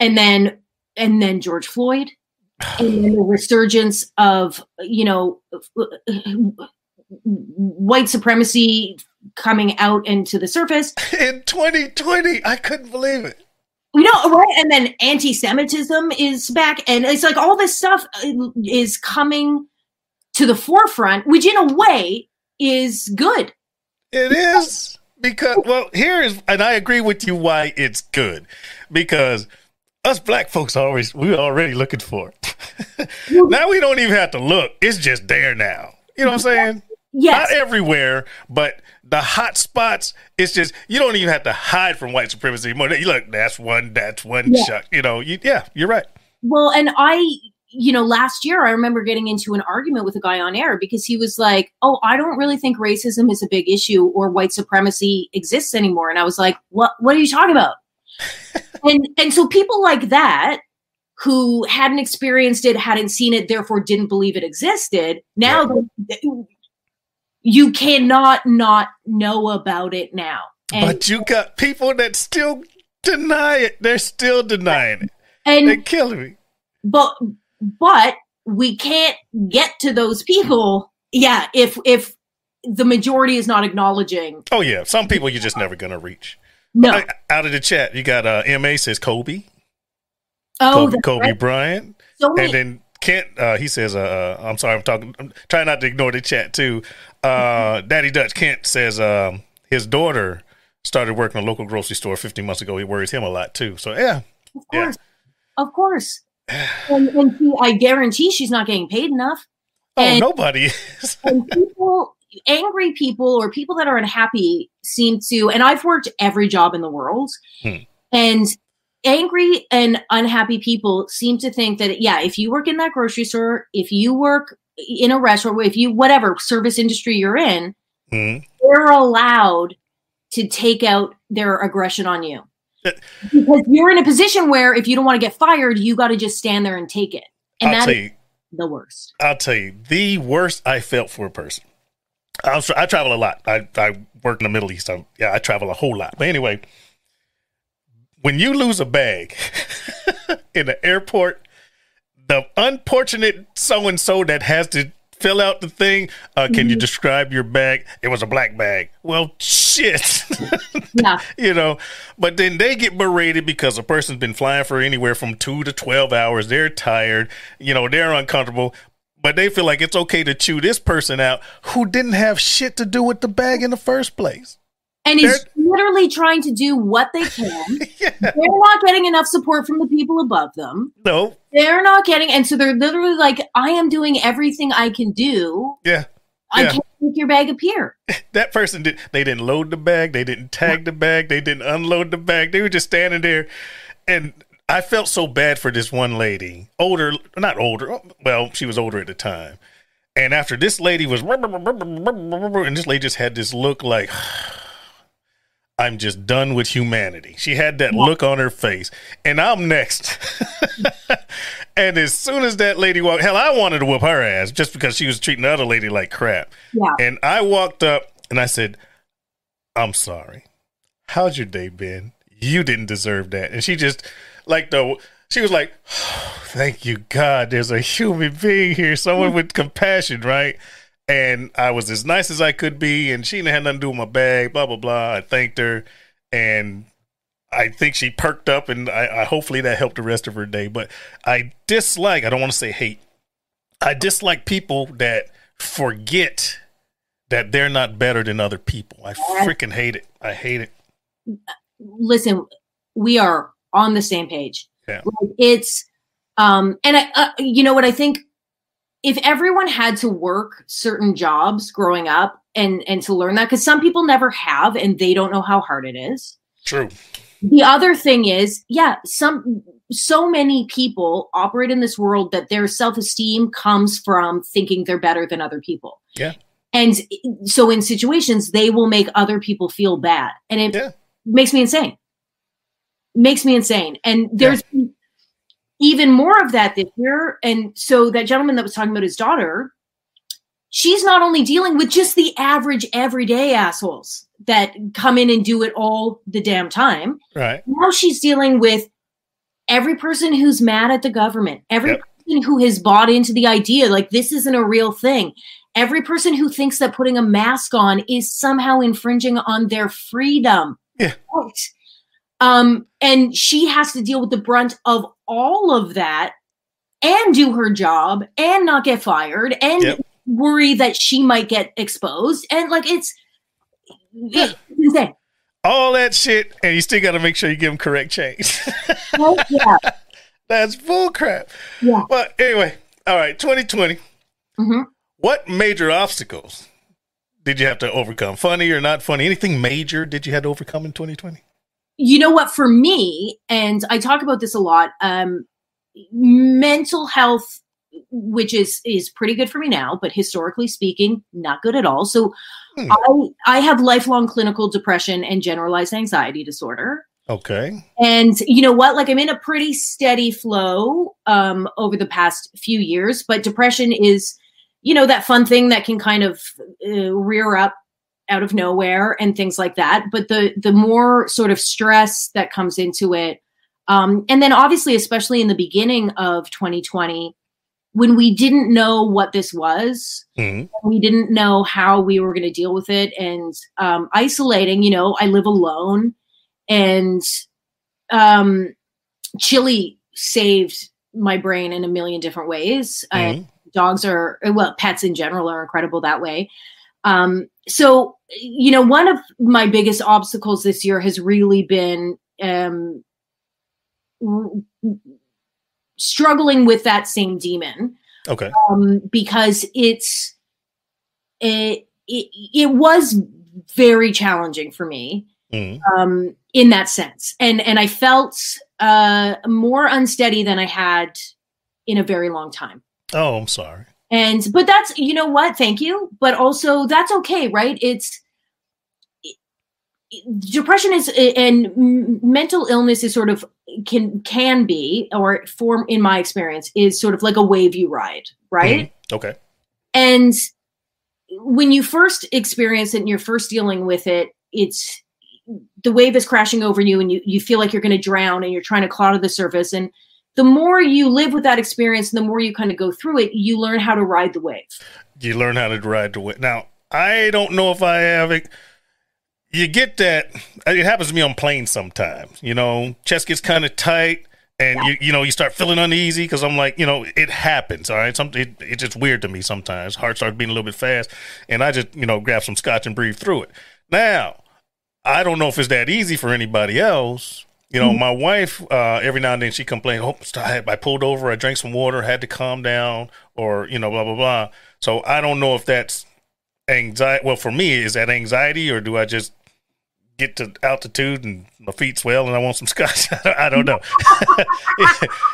Speaker 3: And then and then george floyd and then the resurgence of you know uh, uh, uh, white supremacy coming out into the surface
Speaker 1: in 2020, I couldn't believe it.
Speaker 3: you know right and then anti-semitism is back and it's like all this stuff uh, is coming to the forefront which in a way is good
Speaker 1: It is because well, here is, and I agree with you why it's good because us black folks always we're already looking for it. now we don't even have to look. It's just there now. You know what I'm saying?
Speaker 3: Yes.
Speaker 1: Not everywhere, but the hot spots, it's just you don't even have to hide from white supremacy anymore. You look, that's one, that's one
Speaker 3: Yeah.
Speaker 1: shot. You know, you, yeah, you're right.
Speaker 3: Well, and I, you know, last year I remember getting into an argument with a guy on air because he was like, "Oh, I don't really think racism is a big issue or white supremacy exists anymore." And I was like, "What? What are you talking about?" and and so people like that who hadn't experienced it, hadn't seen it, therefore didn't believe it existed. Now they- you cannot not know about it now. And
Speaker 1: but you got people that still deny it. They're still denying it.
Speaker 3: and
Speaker 1: They're killing me.
Speaker 3: but but we can't get to those people yeah if if the majority is not acknowledging
Speaker 1: Oh yeah, some people you're just never gonna reach.
Speaker 3: no
Speaker 1: Uh, Out of the chat, you got uh, Ma says Kobe,
Speaker 3: oh
Speaker 1: Kobe, Kobe
Speaker 3: right.
Speaker 1: Bryant.
Speaker 3: so
Speaker 1: And then Kent, uh, he says, uh, uh, I'm sorry, I'm talking, I'm trying not to ignore the chat too. Uh, Daddy Dutch Kent says um, his daughter started working in a local grocery store 15 months ago. He worries him a lot too. So, yeah.
Speaker 3: of course of course and, and she, i guarantee she's not getting paid enough
Speaker 1: Oh,
Speaker 3: And-
Speaker 1: nobody is.
Speaker 3: and people angry people or people that are unhappy seem to and i've worked every job in the world
Speaker 1: Hmm.
Speaker 3: and angry and unhappy people seem to think that yeah if you work in that grocery store if you work in a restaurant if you whatever service industry you're in
Speaker 1: Mhm.
Speaker 3: they're allowed to take out their aggression on you because you're in a position where if you don't want to get fired you got to just stand there and take it and that's the worst
Speaker 1: I'll tell you, the worst I felt for a person. I, I travel a lot. I, I work in the Middle East. i yeah, I travel a whole lot. But anyway, when you lose a bag in the airport, the unfortunate so and so that has to fill out the thing, uh, can you describe your bag? It was a black bag. Well, shit.
Speaker 3: yeah
Speaker 1: you know but then they get berated because a person's been flying for anywhere from two to 12 hours they're tired you know they're uncomfortable but they feel like it's okay to chew this person out who didn't have shit to do with the bag in the first place
Speaker 3: and is literally trying to do what they can.
Speaker 1: yeah
Speaker 3: they're not getting enough support from the people above them.
Speaker 1: no
Speaker 3: They're not getting, and so they're literally like, "I am doing everything I can do.
Speaker 1: yeah
Speaker 3: I
Speaker 1: Yeah.
Speaker 3: can't make your bag appear."
Speaker 1: that person did they didn't load the bag they didn't tag the bag they didn't unload the bag they were just standing there and i felt so bad for this one lady older not older well she was older at the time and after this lady was and this lady just had this look like i'm just done with humanity she had that look on her face and i'm next and as soon as that lady walked hell i wanted to whoop her ass just because she was treating the other lady like crap
Speaker 3: Yeah,
Speaker 1: and I walked up and I said, I'm sorry. How's your day been? You didn't deserve that. And she just, like, the, she was like, thank you, God. There's a human being here, someone with compassion, right? And I was as nice as I could be, and she didn't have nothing to do with my bag, blah, blah, blah. I thanked her. And I think she perked up, and I, I hopefully that helped the rest of her day. But I dislike, I don't want to say hate, I dislike people that forget that they're not better than other people. I freaking hate it. I hate it.
Speaker 3: listen, we are on the same page.
Speaker 1: Yeah.
Speaker 3: Like, it's, um, and I, uh, you know what I think. If everyone had to work certain jobs growing up and and to learn that, because some people never have and they don't know how hard it is.
Speaker 1: True.
Speaker 3: the other thing is yeah some so many people operate in this world that their self-esteem comes from thinking they're better than other people
Speaker 1: Yeah.
Speaker 3: and so in situations they will make other people feel bad and it
Speaker 1: Yeah.
Speaker 3: makes me insane makes me insane and there's even more of that this year and so that gentleman that was talking about his daughter she's not only dealing with just the average everyday assholes that come in and do it all the damn time
Speaker 1: Right.
Speaker 3: now she's dealing with every person who's mad at the government, every
Speaker 1: Yep.
Speaker 3: person who has bought into the idea like this isn't a real thing, every person who thinks that putting a mask on is somehow infringing on their freedom.
Speaker 1: Yeah.
Speaker 3: Right. Um, and she has to deal with the brunt of all of that and do her job and not get fired and
Speaker 1: Yep.
Speaker 3: worry that she might get exposed. And like it's, it's insane.
Speaker 1: all that shit, and you still got to make sure you give them correct change.
Speaker 3: Oh, yeah.
Speaker 1: That's bull crap.
Speaker 3: Yeah.
Speaker 1: But anyway, all right, 2020.
Speaker 3: Mhm.
Speaker 1: What major obstacles did you have to overcome? Funny or not funny? Anything major did you have to overcome in 2020?
Speaker 3: You know what for me and i talk about this a lot um mental health which is is pretty good for me now but historically speaking not good at all so
Speaker 1: Hmm.
Speaker 3: i i have lifelong clinical depression and generalized anxiety disorder
Speaker 1: Okay.
Speaker 3: and you know what like i'm in a pretty steady flow um over the past few years but depression is you know that fun thing that can kind of uh, rear up out of nowhere and things like that but the the more sort of stress that comes into it um and then obviously especially in the beginning of 2020 when we didn't know what this was
Speaker 1: Mhm.
Speaker 3: we didn't know how we were going to deal with it and um, isolating you know i live alone and um, chili saved my brain in a million different ways I,
Speaker 1: Mhm.
Speaker 3: dogs are well pets in general are incredible that way um, so you know one of my biggest obstacles this year has really been um, r- struggling with that same demon
Speaker 1: Okay.
Speaker 3: um, because it's it, it it was very challenging for me
Speaker 1: Mhm.
Speaker 3: um, in that sense, and and I felt uh, more unsteady than I had in a very long time.
Speaker 1: Oh, I'm sorry.
Speaker 3: And but that's you know what, thank you, but also that's okay, right? It's depression is and mental illness is sort of can can be or form in my experience is sort of like a wave you ride right
Speaker 1: Mhm. Okay.
Speaker 3: and when you first experience it and you're first dealing with it it's the wave is crashing over you and you, you feel like you're going to drown and you're trying to claw to the surface and the more you live with that experience and the more you kind of go through it you learn how to ride the wave
Speaker 1: You learn how to ride the wave. Now, I don't know if I have it. You get that. Uh, it happens to me on planes sometimes. You know, chest gets kind of tight. And you, you know, you start feeling uneasy because I'm like, you know, it happens. All right, something it, it's just weird to me sometimes. Heart starts beating a little bit fast, and I just, you know, grab some scotch and breathe through it. Now, I don't know if it's that easy for anybody else. You know, my wife, uh, every now and then she complained, oh, I, I pulled over, I drank some water, had to calm down, or, you know, blah, blah, blah. So I don't know if that's anxiety. Well, for me, is that anxiety, or do I just get to altitude and my feet swell and I want some scotch? I don't know.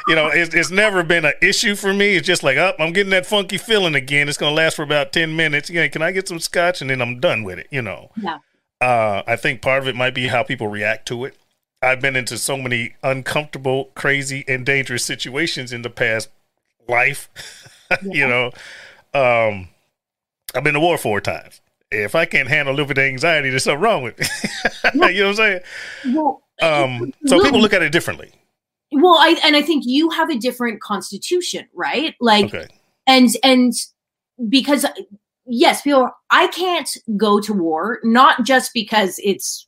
Speaker 1: you know, it's, it's never been an issue for me. It's just like, oh, I'm getting that funky feeling again. It's going to last for about 10 minutes. Yeah, can I get some scotch? And then I'm done with it, you know.
Speaker 3: yeah
Speaker 1: Uh, I think part of it might be how people react to it. I've been into so many uncomfortable, crazy, and dangerous situations in the past life. you know, um, I've been to war four times. If I can't handle a little bit of anxiety, there's something wrong with me. you know what I'm saying?
Speaker 3: well
Speaker 1: Um, so people look at it differently.
Speaker 3: well i and i think you have a different constitution right like
Speaker 1: Okay.
Speaker 3: and and because yes people i can't go to war not just because it's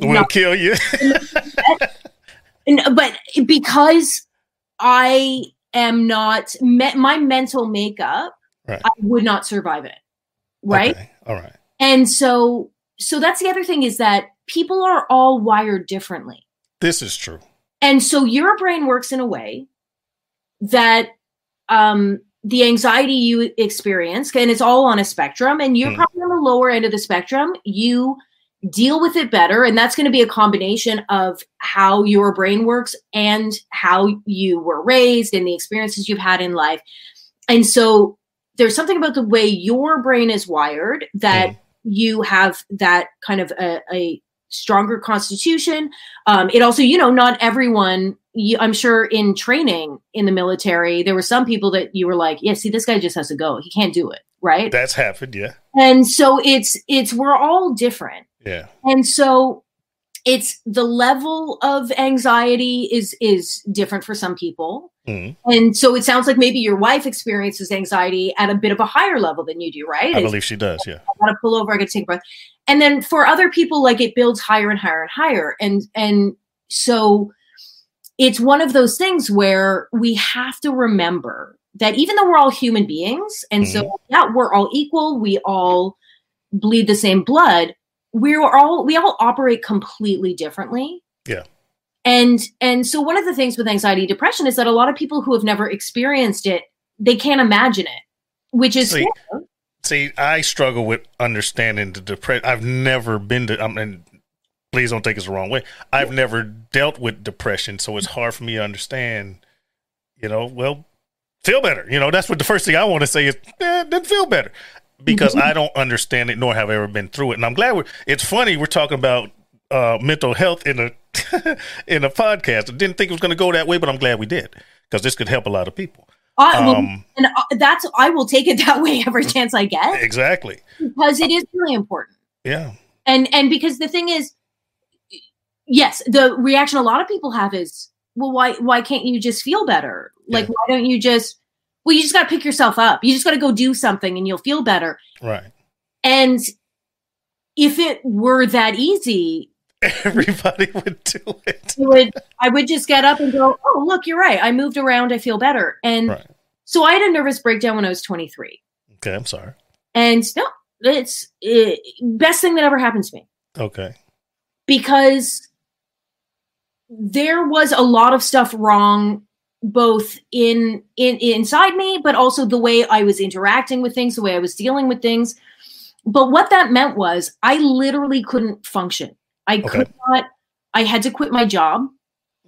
Speaker 1: We'll kill you.
Speaker 3: but because i am not me, my mental makeup
Speaker 1: Right.
Speaker 3: i would not survive it right
Speaker 1: Okay. All right.
Speaker 3: and so so that's the other thing is that people are all wired differently
Speaker 1: This is true.
Speaker 3: and so your brain works in a way that um the anxiety you experience and it's all on a spectrum and you're
Speaker 1: Hmm.
Speaker 3: probably on the lower end of the spectrum you deal with it better and that's going to be a combination of how your brain works and how you were raised and the experiences you've had in life and so there's something about the way your brain is wired that
Speaker 1: Hmm.
Speaker 3: you have that kind of a, a stronger constitution um, it also you know not everyone you, i'm sure in training in the military there were some people that you were like yeah see this guy just has to go he can't do it right
Speaker 1: That's happened. Yeah.
Speaker 3: and so it's it's we're all different
Speaker 1: Yeah.
Speaker 3: and so it's the level of anxiety is is different for some people
Speaker 1: Mhm.
Speaker 3: and so it sounds like maybe your wife experiences anxiety at a bit of a higher level than you do right
Speaker 1: I believe she does. Yeah.
Speaker 3: I gotta pull over, I gotta take a breath. And then for other people, like it builds higher and higher and higher. And and so it's one of those things where we have to remember that even though we're all human beings, and so yeah, we're all equal, we all bleed the same blood, we're all we all operate completely differently.
Speaker 1: Yeah.
Speaker 3: And and so one of the things with anxiety depression is that a lot of people who have never experienced it, they can't imagine it, which is
Speaker 1: See. See, I struggle with understanding the depression. I've never been to. I mean, please don't take this the wrong way. I've never dealt with depression, so it's hard for me to understand. You know, well, feel better. You know, that's what the first thing I want to say is, eh, then feel better, because I don't understand it, nor have I ever been through it. And I'm glad we're. It's funny we're talking about uh, mental health in a in a podcast. I didn't think it was going to go that way, but I'm glad we did because this could help a lot of people.
Speaker 3: I, well,
Speaker 1: Um,
Speaker 3: and uh, that's I will take it that way every chance I get
Speaker 1: exactly.
Speaker 3: because it is really important.
Speaker 1: Yeah.
Speaker 3: And and because the thing is, yes, the reaction a lot of people have is, well, why why can't you just feel better? Like,
Speaker 1: Yeah.
Speaker 3: why don't you just? Well, you just got to pick yourself up. You just got to go do something, and you'll feel better.
Speaker 1: Right.
Speaker 3: And if it were that easy,
Speaker 1: Everybody would do it.
Speaker 3: would I would just get up and go, oh, look, you're right. I moved around. I feel better. And
Speaker 1: Right.
Speaker 3: so I had a nervous breakdown when I was 23.
Speaker 1: Okay. I'm sorry.
Speaker 3: And no, it's it, best thing that ever happened to me
Speaker 1: Okay.
Speaker 3: because there was a lot of stuff wrong both in in inside me but also the way I was interacting with things, the way I was dealing with things. But what that meant was I literally couldn't function. I
Speaker 1: Okay.
Speaker 3: could not I had to quit my job.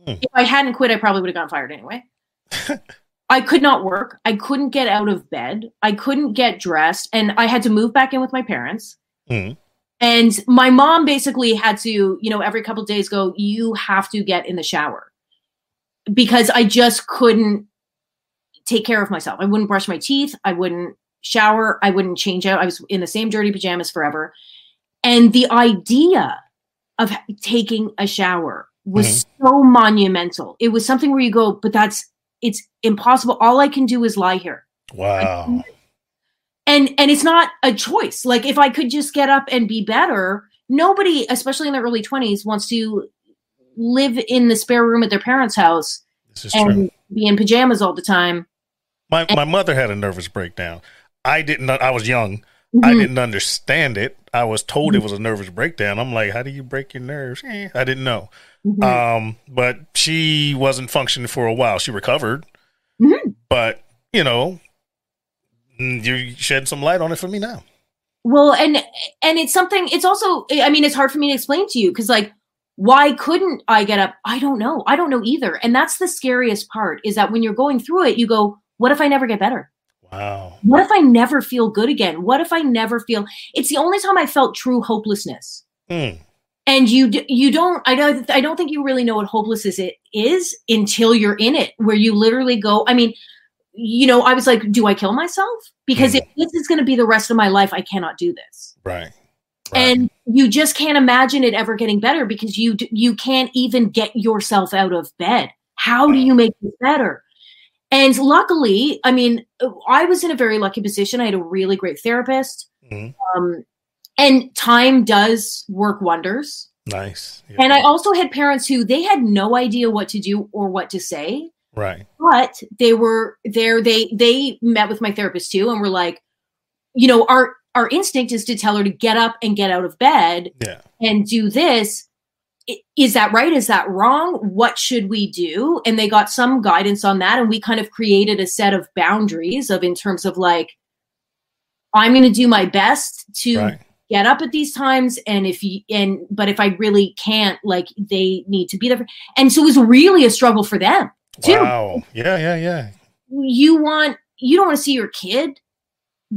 Speaker 1: Hmm.
Speaker 3: If I hadn't quit, I probably would have gotten fired anyway. I could not work. I couldn't get out of bed. I couldn't get dressed. And I had to move back in with my parents.
Speaker 1: Mhm.
Speaker 3: And my mom basically had to, you know, every couple of days go, you have to get in the shower because I just couldn't take care of myself. I wouldn't brush my teeth. I wouldn't shower. I wouldn't change out. I was in the same dirty pajamas forever. And the idea of taking a shower was mm-hmm. so monumental. It was something where you go, but that's, it's impossible. All I can do is lie here
Speaker 1: Wow.
Speaker 3: and and it's not a choice like if i could just get up and be better nobody especially in their early 20s wants to live in the spare room at their parents house
Speaker 1: This is true.
Speaker 3: and be in pajamas all the time
Speaker 1: My my mother had a nervous breakdown. I didn't. I was young. I
Speaker 3: Mhm.
Speaker 1: didn't understand it. I was told it was a nervous breakdown. I'm like, how do you break your nerves? Eh, I didn't know.
Speaker 3: Mhm.
Speaker 1: Um, but she wasn't functioning for a while. She recovered,
Speaker 3: Mhm.
Speaker 1: but you know, mm, you shed some light on it for me now.
Speaker 3: well and and it's something it's also i mean it's hard for me to explain to you because like why couldn't i get up? I don't know. I don't know either. And that's the scariest part is that when you're going through it you go what if i never get better?
Speaker 1: Wow.
Speaker 3: what if i never feel good again? What if i never feel it's the only time i felt true hopelessness.
Speaker 1: Mm,
Speaker 3: and you you don't I don't I don't think you really know what hopelessness it is until you're in it where you literally go I mean you know I was like do I kill myself? Because if this is going to be the rest of my life I cannot do this.
Speaker 1: Right. Right.
Speaker 3: and you just can't imagine it ever getting better because you you can't even get yourself out of bed how do you make it better and luckily I mean I was in a very lucky position I had a really great therapist
Speaker 1: Mhm.
Speaker 3: um and time does work wonders
Speaker 1: nice. Yeah.
Speaker 3: and I also had parents who they had no idea what to do or what to say,
Speaker 1: right.
Speaker 3: but they were there. They they met with my therapist too, and were like, you know, our our instinct is to tell her to get up and get out of bed
Speaker 1: Yeah.
Speaker 3: and do this. Is that right? Is that wrong? What should we do? And they got some guidance on that, and we kind of created a set of boundaries of in terms of like, I'm going to do my best to
Speaker 1: Right.
Speaker 3: get up at these times and if you and but if i really can't like they need to be there for, and so it was really a struggle for them too
Speaker 1: Wow. Yeah. Yeah. Yeah.
Speaker 3: you want you don't want to see your kid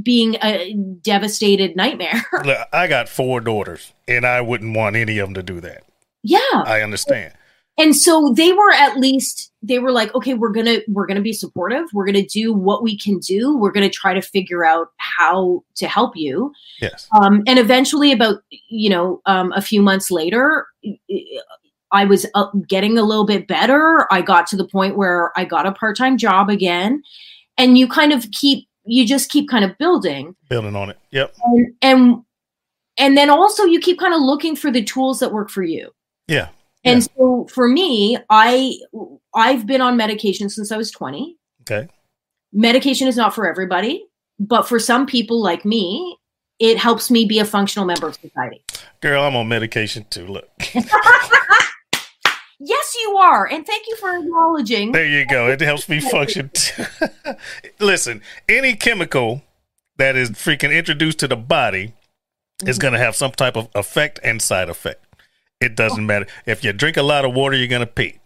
Speaker 3: being a devastated nightmare.
Speaker 1: Look, I got four daughters, and I wouldn't want any of them to do that.
Speaker 3: yeah.
Speaker 1: I understand.
Speaker 3: and so they were at least they were like okay we're gonna we're gonna be supportive. We're gonna do what we can do. We're gonna try to figure out how to help you.
Speaker 1: Yes.
Speaker 3: um, and eventually about you know um, a few months later i was uh, getting a little bit better. I got to the point where i got a part-time job again. And you kind of keep you just keep kind of building
Speaker 1: Building on it. Yep.
Speaker 3: and and, and then also you keep kind of looking for the tools that work for you
Speaker 1: Yeah.
Speaker 3: and
Speaker 1: Yeah.
Speaker 3: so for me i i've been on medication since i was 20
Speaker 1: Okay.
Speaker 3: medication is not for everybody but for some people like me it helps me be a functional member of society.
Speaker 1: Girl, I'm on medication too. Look.
Speaker 3: Yes, you are. And thank you for acknowledging.
Speaker 1: There you go. It helps me function. Listen, any chemical that is freaking introduced to the body is going to have some type of effect and side effect. It doesn't matter. If you drink a lot of water, you're going to pee.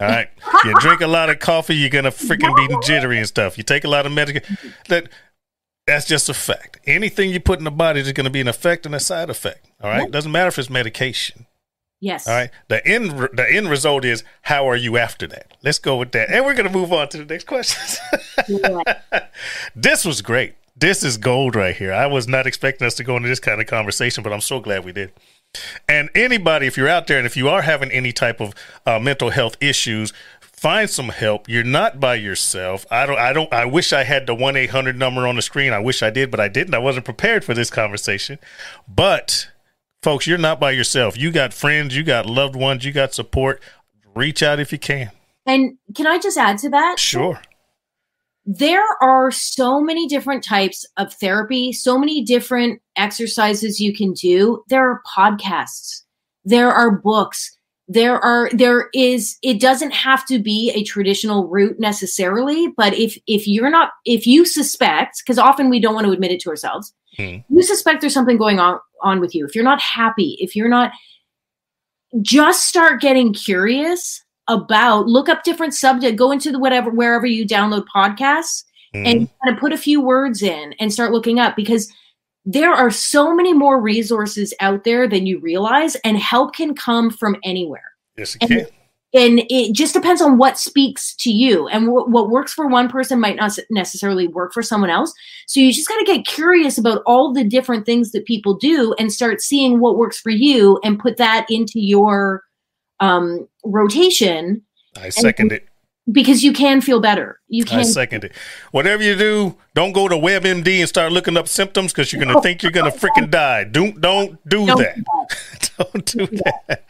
Speaker 1: All right. You drink a lot of coffee, you're going to freaking be jittery and stuff. You take a lot of medication. That that's just a fact. Anything you put in the body is going to be an effect and a side effect. All right. Doesn't matter if it's medication.
Speaker 3: Yes.
Speaker 1: All right. The end the end result is how are you after that? Let's go with that. And we're gonna move on to the next question.
Speaker 3: Yeah.
Speaker 1: this was great. This is gold right here. I was not expecting us to go into this kind of conversation, but I'm so glad we did. And anybody, if you're out there and if you are having any type of uh, mental health issues, find some help. You're not by yourself. I don't. I don't. I wish I had the one eight hundred number on the screen. I wish I did, but I didn't. I wasn't prepared for this conversation. But folks, you're not by yourself. You got friends. You got loved ones. You got support. Reach out if you can.
Speaker 3: And can I just add to that?
Speaker 1: Sure.
Speaker 3: there are so many different types of therapy, so many different exercises you can do. There are podcasts, there are books, there are there is it doesn't have to be a traditional route necessarily, but if if you're not if you suspect because often we don't want to admit it to ourselves,
Speaker 1: Hmm.
Speaker 3: you suspect there's something going on on with you. If you're not happy, if you're not just start getting curious about look up different subject go into the whatever wherever you download podcasts
Speaker 1: Mhm.
Speaker 3: and kind of put a few words in and start looking up because there are so many more resources out there than you realize and help can come from anywhere
Speaker 1: yes, it
Speaker 3: and-
Speaker 1: can.
Speaker 3: And it just depends on what speaks to you and wh- what works for one person might not necessarily work for someone else so you just got to get curious about all the different things that people do and start seeing what works for you and put that into your um, rotation
Speaker 1: I second it.
Speaker 3: because you can feel better you can I
Speaker 1: second it. Whatever you do, don't go to WebMD and start looking up symptoms because you're gonna think you're gonna freaking die. Don't don't do
Speaker 3: Don't
Speaker 1: that. Don't do that.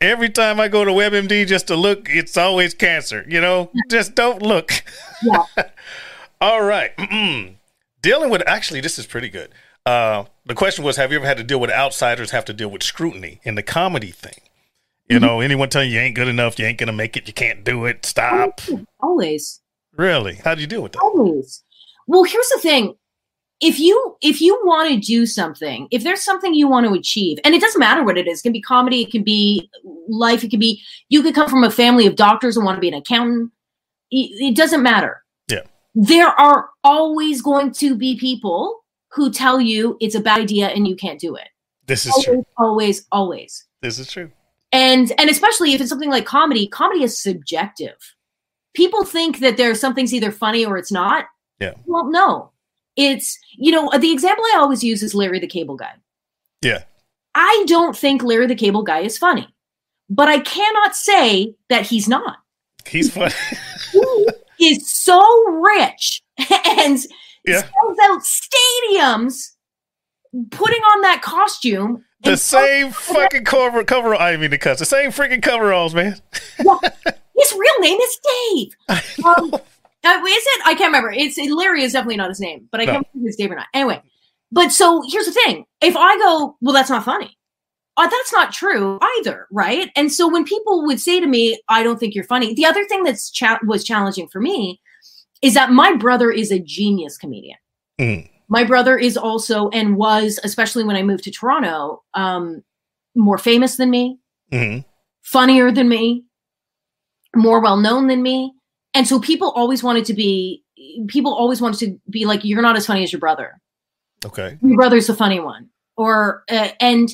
Speaker 1: Every time I go to WebMD just to look, it's always cancer. You know, just don't look.
Speaker 3: Yeah.
Speaker 1: All right. Mm-mm. Dealing with actually, this is pretty good. Uh, the question was, have you ever had to deal with outsiders? Have to deal with scrutiny in the comedy thing? You know, anyone telling you, you ain't good enough, you ain't gonna make it, you can't do it, stop.
Speaker 3: always
Speaker 1: Really? How do you deal with that?
Speaker 3: always well here's the thing if you if you want to do something if there's something you want to achieve and it doesn't matter what it is it can be comedy it can be life it can be you could come from a family of doctors and want to be an accountant it, it doesn't matter
Speaker 1: Yeah.
Speaker 3: there are always going to be people who tell you it's a bad idea and you can't do it
Speaker 1: This is true.
Speaker 3: always always always
Speaker 1: This is true.
Speaker 3: and and especially if it's something like comedy comedy is subjective people think that there's something's either funny or it's not
Speaker 1: Yeah.
Speaker 3: well no it's you know the example i always use is larry the cable guy
Speaker 1: Yeah.
Speaker 3: i don't think larry the cable guy is funny but i cannot say that he's not
Speaker 1: He's funny.
Speaker 3: he is so rich and
Speaker 1: Yeah.
Speaker 3: sells out stadiums putting on that costume
Speaker 1: the same fucking cover cover. I mean to cuss. The same freaking coveralls, man.
Speaker 3: His real name is Dave. Um, uh, is it? I can't remember. It's Larry is definitely not his name, but I
Speaker 1: No.
Speaker 3: can't remember it's Dave or not. Anyway, but so here's the thing: if I go, well, that's not funny. Uh, that's not true either, right? And so when people would say to me, "I don't think you're funny," the other thing that's cha- was challenging for me is that my brother is a genius comedian.
Speaker 1: Mm.
Speaker 3: My brother is also and was, especially when I moved to Toronto, um, more famous than me
Speaker 1: hmm
Speaker 3: funnier than me, more well known than me. And so people always wanted to be people always wanted to be like you're not as funny as your brother.
Speaker 1: Okay.
Speaker 3: Your brother's the funny one. Or uh, and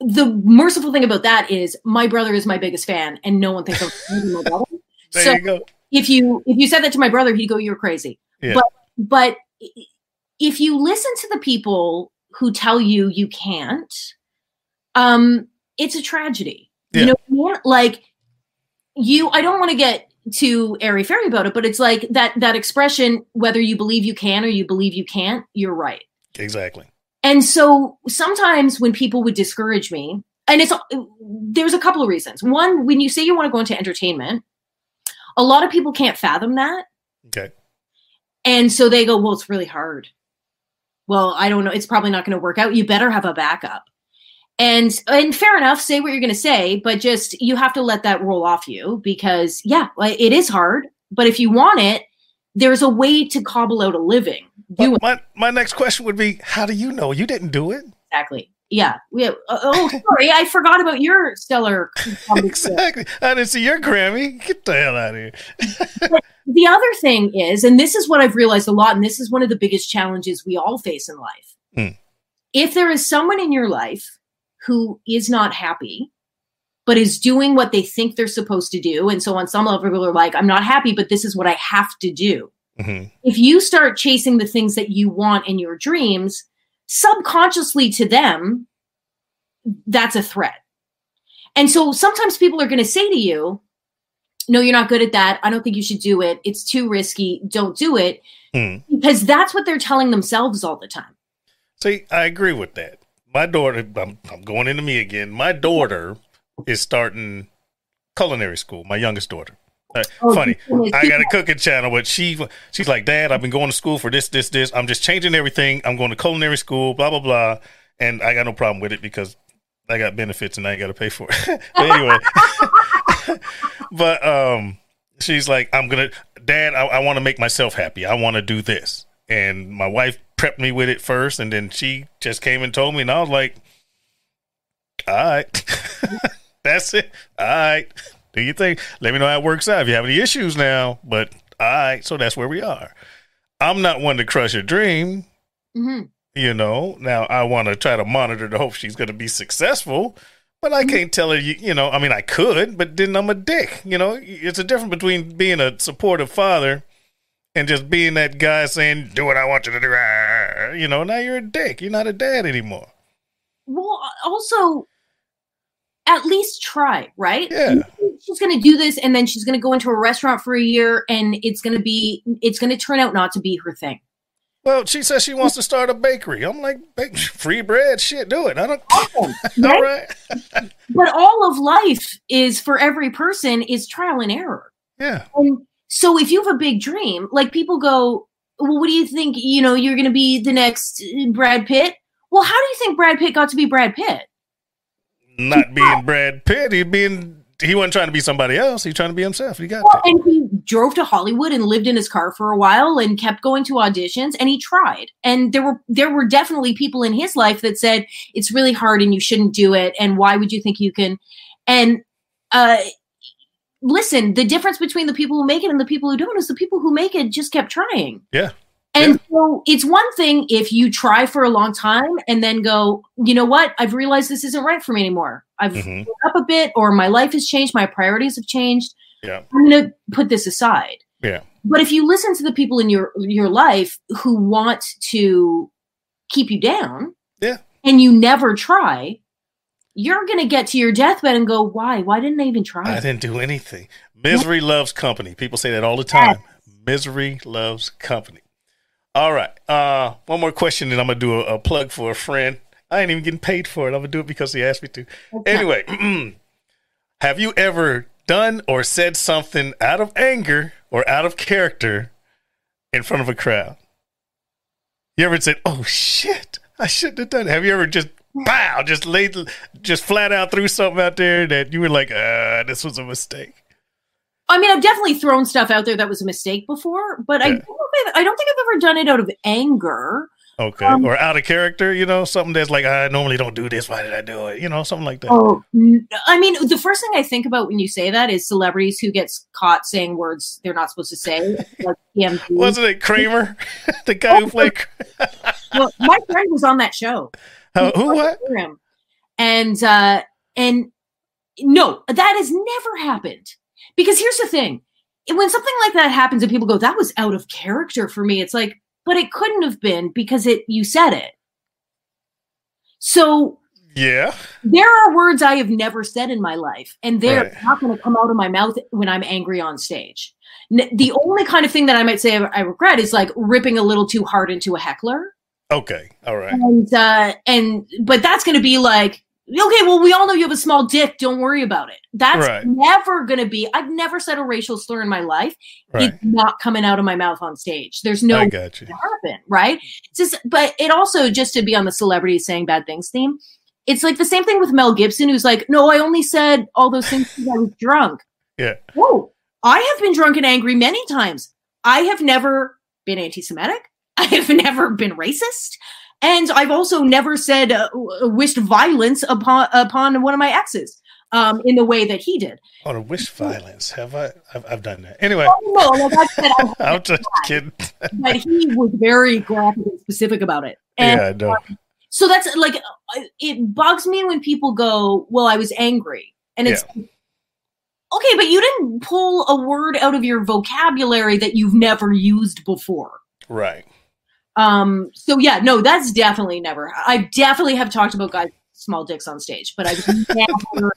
Speaker 3: the merciful thing about that is my brother is my biggest fan and no one thinks I'm my brother.
Speaker 1: There
Speaker 3: So
Speaker 1: you go.
Speaker 3: if you if you said that to my brother he'd go you're crazy.
Speaker 1: Yeah.
Speaker 3: But but if you listen to the people who tell you you can't um it's a tragedy.
Speaker 1: Yeah.
Speaker 3: You know Like you I don't want to get too airy fairy about it, but it's like that that expression whether you believe you can or you believe you can't, you're right.
Speaker 1: Exactly.
Speaker 3: And so sometimes when people would discourage me, and it's there's a couple of reasons. One, when you say you want to go into entertainment, a lot of people can't fathom that.
Speaker 1: Okay.
Speaker 3: And so they go, well, it's really hard. well, I don't know, it's probably not going to work out. You better have a backup. And and fair enough, say what you're going to say, but just you have to let that roll off you because yeah, it is hard, but if you want it, there's a way to cobble out a living.
Speaker 1: Do my, my next question would be how do you know you didn't do it?
Speaker 3: Exactly. Yeah. We, uh, oh, sorry. I forgot about your stellar.
Speaker 1: exactly. I didn't see your Grammy. Get the hell out of here.
Speaker 3: the other thing is, and this is what I've realized a lot, and this is one of the biggest challenges we all face in life. Mm. If there is someone in your life who is not happy, but is doing what they think they're supposed to do, and so on some level, people are like, I'm not happy, but this is what I have to do. Mm-hmm. If you start chasing the things that you want in your dreams, subconsciously to them, that's a threat. And so sometimes people are going to say to you, no, you're not good at that. I don't think you should do it. It's too risky. Don't do it. Mm. Because that's what they're telling themselves all the time.
Speaker 1: See, I agree with that. My daughter, I'm, I'm going into me again. My daughter is starting culinary school, my youngest daughter. Uh, oh, funny. I got a cooking channel, but she she's like, Dad, I've been going to school for this, this, this. I'm just changing everything. I'm going to culinary school, blah blah blah, and I got no problem with it because I got benefits and I ain't got to pay for it. but anyway, but um, she's like, I'm gonna, Dad, I, I want to make myself happy. I want to do this, and my wife prepped me with it first, and then she just came and told me, and I was like, all right, that's it, all right. Do you think? Let me know how it works out. If you have any issues now, but all right, so that's where we are. I'm not one to crush a dream. Mm-hmm. You know, now I want to try to monitor to hope she's going to be successful, but I mm-hmm. can't tell her, you, you know, I mean, I could, but then I'm a dick. You know, it's a difference between being a supportive father and just being that guy saying, do what I want you to do. Ah, you know, now you're a dick. You're not a dad anymore.
Speaker 3: Well, also, at least try, right?
Speaker 1: Yeah.
Speaker 3: She's going to do this and then she's going to go into a restaurant for a year and it's going to be, it's going to turn out not to be her thing.
Speaker 1: Well, she says she wants to start a bakery. I'm like, free bread, shit, do it. I don't. Awesome, all right.
Speaker 3: but all of life is for every person is trial and error.
Speaker 1: Yeah.
Speaker 3: And so if you have a big dream, like people go, well, what do you think? You know, you're going to be the next Brad Pitt. Well, how do you think Brad Pitt got to be Brad Pitt?
Speaker 1: not being Brad Pitt. He's being he wasn't trying to be somebody else. He's trying to be himself. He got
Speaker 3: well, and he drove to Hollywood and lived in his car for a while and kept going to auditions and he tried. And there were there were definitely people in his life that said it's really hard and you shouldn't do it and why would you think you can and uh listen, the difference between the people who make it and the people who don't is the people who make it just kept trying.
Speaker 1: Yeah.
Speaker 3: And yeah. so it's one thing if you try for a long time and then go, you know what? I've realized this isn't right for me anymore. I've mm-hmm. up a bit, or my life has changed, my priorities have changed.
Speaker 1: Yeah.
Speaker 3: I'm going to put this aside.
Speaker 1: Yeah.
Speaker 3: But if you listen to the people in your your life who want to keep you down,
Speaker 1: yeah,
Speaker 3: and you never try, you're going to get to your deathbed and go, "Why? Why didn't I even try?"
Speaker 1: I didn't do anything. Misery yeah. loves company. People say that all the time. Misery loves company. All right. Uh, one more question, and I'm gonna do a, a, plug for a friend. I ain't even getting paid for it. I'm gonna do it because he asked me to. Okay. Anyway, have you ever done or said something out of anger or out of character in front of a crowd? You ever said, "Oh shit, I shouldn't have done"? It. Have you ever just bow, just laid, just flat out threw something out there that you were like, "Uh, this was a mistake"?
Speaker 3: I mean, I've definitely thrown stuff out there that was a mistake before, but yeah. I, don't I don't think I've ever done it out of anger.
Speaker 1: Okay, um, or out of character, you know, something that's like I normally don't do this. Why did I do it? You know, something like that.
Speaker 3: Oh, I mean, the first thing I think about when you say that is celebrities who gets caught saying words they're not supposed to say. Like.
Speaker 1: Wasn't it Kramer, the guy who played?
Speaker 3: well, my friend was on that show.
Speaker 1: Who? What?
Speaker 3: And uh, and no, that has never happened. Because here's the thing when something like that happens and people go, that was out of character for me, it's like, but it couldn't have been because it you said it. So
Speaker 1: yeah.
Speaker 3: There are words I have never said in my life, and they're right. not going to come out of my mouth when I'm angry on stage. The only kind of thing that I might say I regret is like ripping a little too hard into a heckler.
Speaker 1: Okay. All right.
Speaker 3: And uh and but that's going to be like okay, well, we all know you have a small dick. Don't worry about it. That's
Speaker 1: Right.
Speaker 3: never going to be. I've never said a racial slur in my life.
Speaker 1: Right.
Speaker 3: It's not coming out of my mouth on stage. There's no
Speaker 1: I got you.
Speaker 3: happen, right? It's just, but it also just to be on the celebrity saying bad things theme. It's like the same thing with Mel Gibson, who's like, "No, I only said all those things because I was drunk."
Speaker 1: Yeah.
Speaker 3: Whoa, I have been drunk and angry many times. I have never been anti-Semitic. I have never been racist, and I've also never said uh, wished violence upon upon one of my exes um, in the way that he did.
Speaker 1: On a wish violence, have I? I've, I've done that. Anyway,
Speaker 3: No, like I said,
Speaker 1: I'm just kidding.
Speaker 3: but he was very graphic and specific about it. And
Speaker 1: yeah, I know.
Speaker 3: so that's like uh, it bugs me when people go well i was angry and it's okay but you didn't pull a word out of your vocabulary that you've never used before
Speaker 1: Right.
Speaker 3: Um so yeah no that's definitely never i definitely have talked about guys small dicks on stage but i've never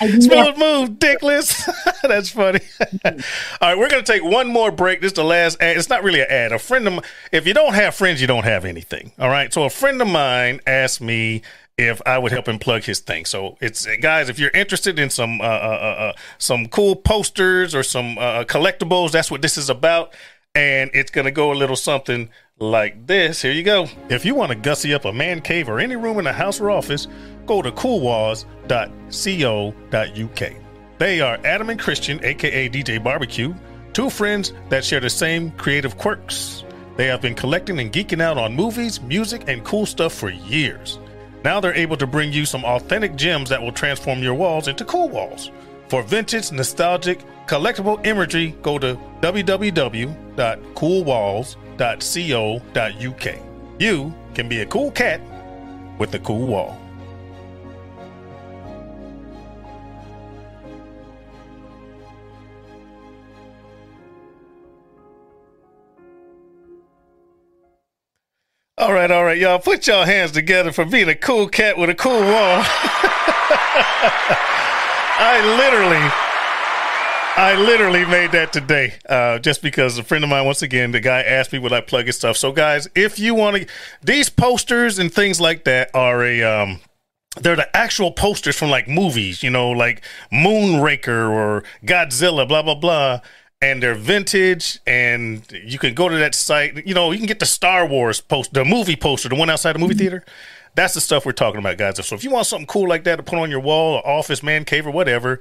Speaker 3: i've never
Speaker 1: move, dickless. That's funny. All right, we're gonna take one more break. This is the last ad. It's not really an ad. A friend of mine. If you don't have friends, you don't have anything. All right. So a friend of mine asked me if I would help him plug his thing. So it's guys, if you're interested in some uh, uh, uh, uh, some cool posters or some uh, collectibles, that's what this is about. And it's gonna go a little something like this. Here you go. If you want to gussy up a man cave or any room in a house or office, go to coolwalls.co.uk. They are Adam and Christian, aka DJ Barbecue, two friends that share the same creative quirks. They have been collecting and geeking out on movies, music, and cool stuff for years. Now they're able to bring you some authentic gems that will transform your walls into cool walls. For vintage, nostalgic, collectible imagery, go to www.coolwalls.co.uk. You can be a cool cat with a cool wall. All right, all right, y'all. Put your hands together for being a cool cat with a cool wall. I literally, I literally made that today, uh, just because a friend of mine, once again, the guy asked me would I plug his stuff. So, guys, if you want to, these posters and things like that are a, um, they're the actual posters from like movies, you know, like Moonraker or Godzilla, blah blah blah. And they're vintage, and you can go to that site. You know, you can get the Star Wars post, the movie poster, the one outside the movie theater. That's the stuff we're talking about, guys. So if you want something cool like that to put on your wall, or office, man cave, or whatever,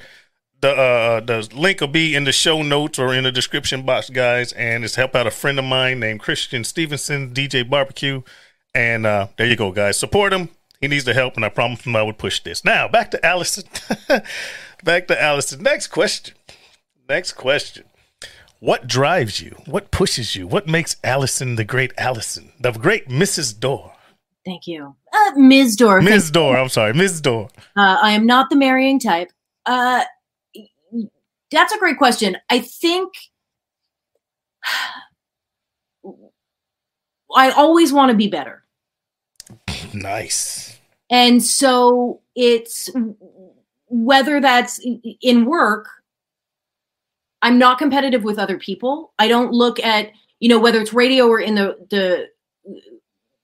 Speaker 1: the uh, the link will be in the show notes or in the description box, guys. And it's help out a friend of mine named Christian Stevenson, DJ Barbecue. And uh, there you go, guys. Support him. He needs the help, and I promised him I would push this. Now back to Allison. back to Allison. Next question. Next question. What drives you? What pushes you? What makes Allison the great Allison, the great Mrs. Dore?
Speaker 3: thank you uh, ms dore thank
Speaker 1: Ms. Dore, I'm sorry, Ms. Dore.
Speaker 3: Uh, I am not the marrying type. That's a great question. I think I always want to be better.
Speaker 1: Nice.
Speaker 3: And so it's whether that's in work, I'm not competitive with other people. I don't look at, you know, whether it's radio or in the, the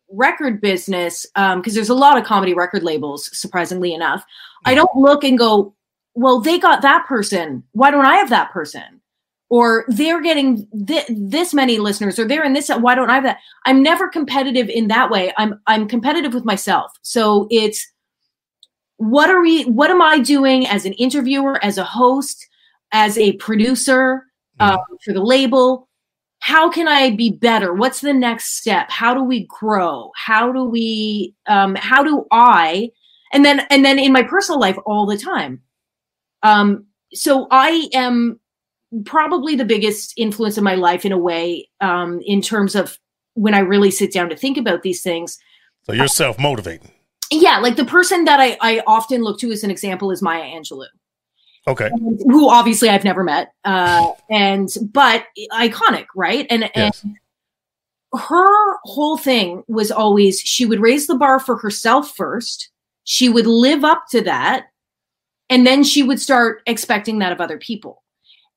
Speaker 3: record business, um, because there's a lot of comedy record labels, surprisingly enough. I don't look and go, well, they got that person. Why don't I have that person? Or they're getting thi- this many listeners, or they're in this. Why don't I have that? I'm never competitive in that way. I'm I'm competitive with myself. So it's what are we? What am I doing as an interviewer, as a host, as a producer uh, for the label? How can I be better? What's the next step? How do we grow? How do we? Um, how do I? And then and then in my personal life all the time. Um, so I am probably the biggest influence in my life in a way um, in terms of when I really sit down to think about these things.
Speaker 1: So you're self motivating.
Speaker 3: Yeah, like the person that I, I often look to as an example is Maya Angelou,
Speaker 1: Okay.
Speaker 3: who obviously I've never met, uh, and but iconic, right? And
Speaker 1: Yes.
Speaker 3: and her whole thing was always she would raise the bar for herself first. She would live up to that, and then she would start expecting that of other people.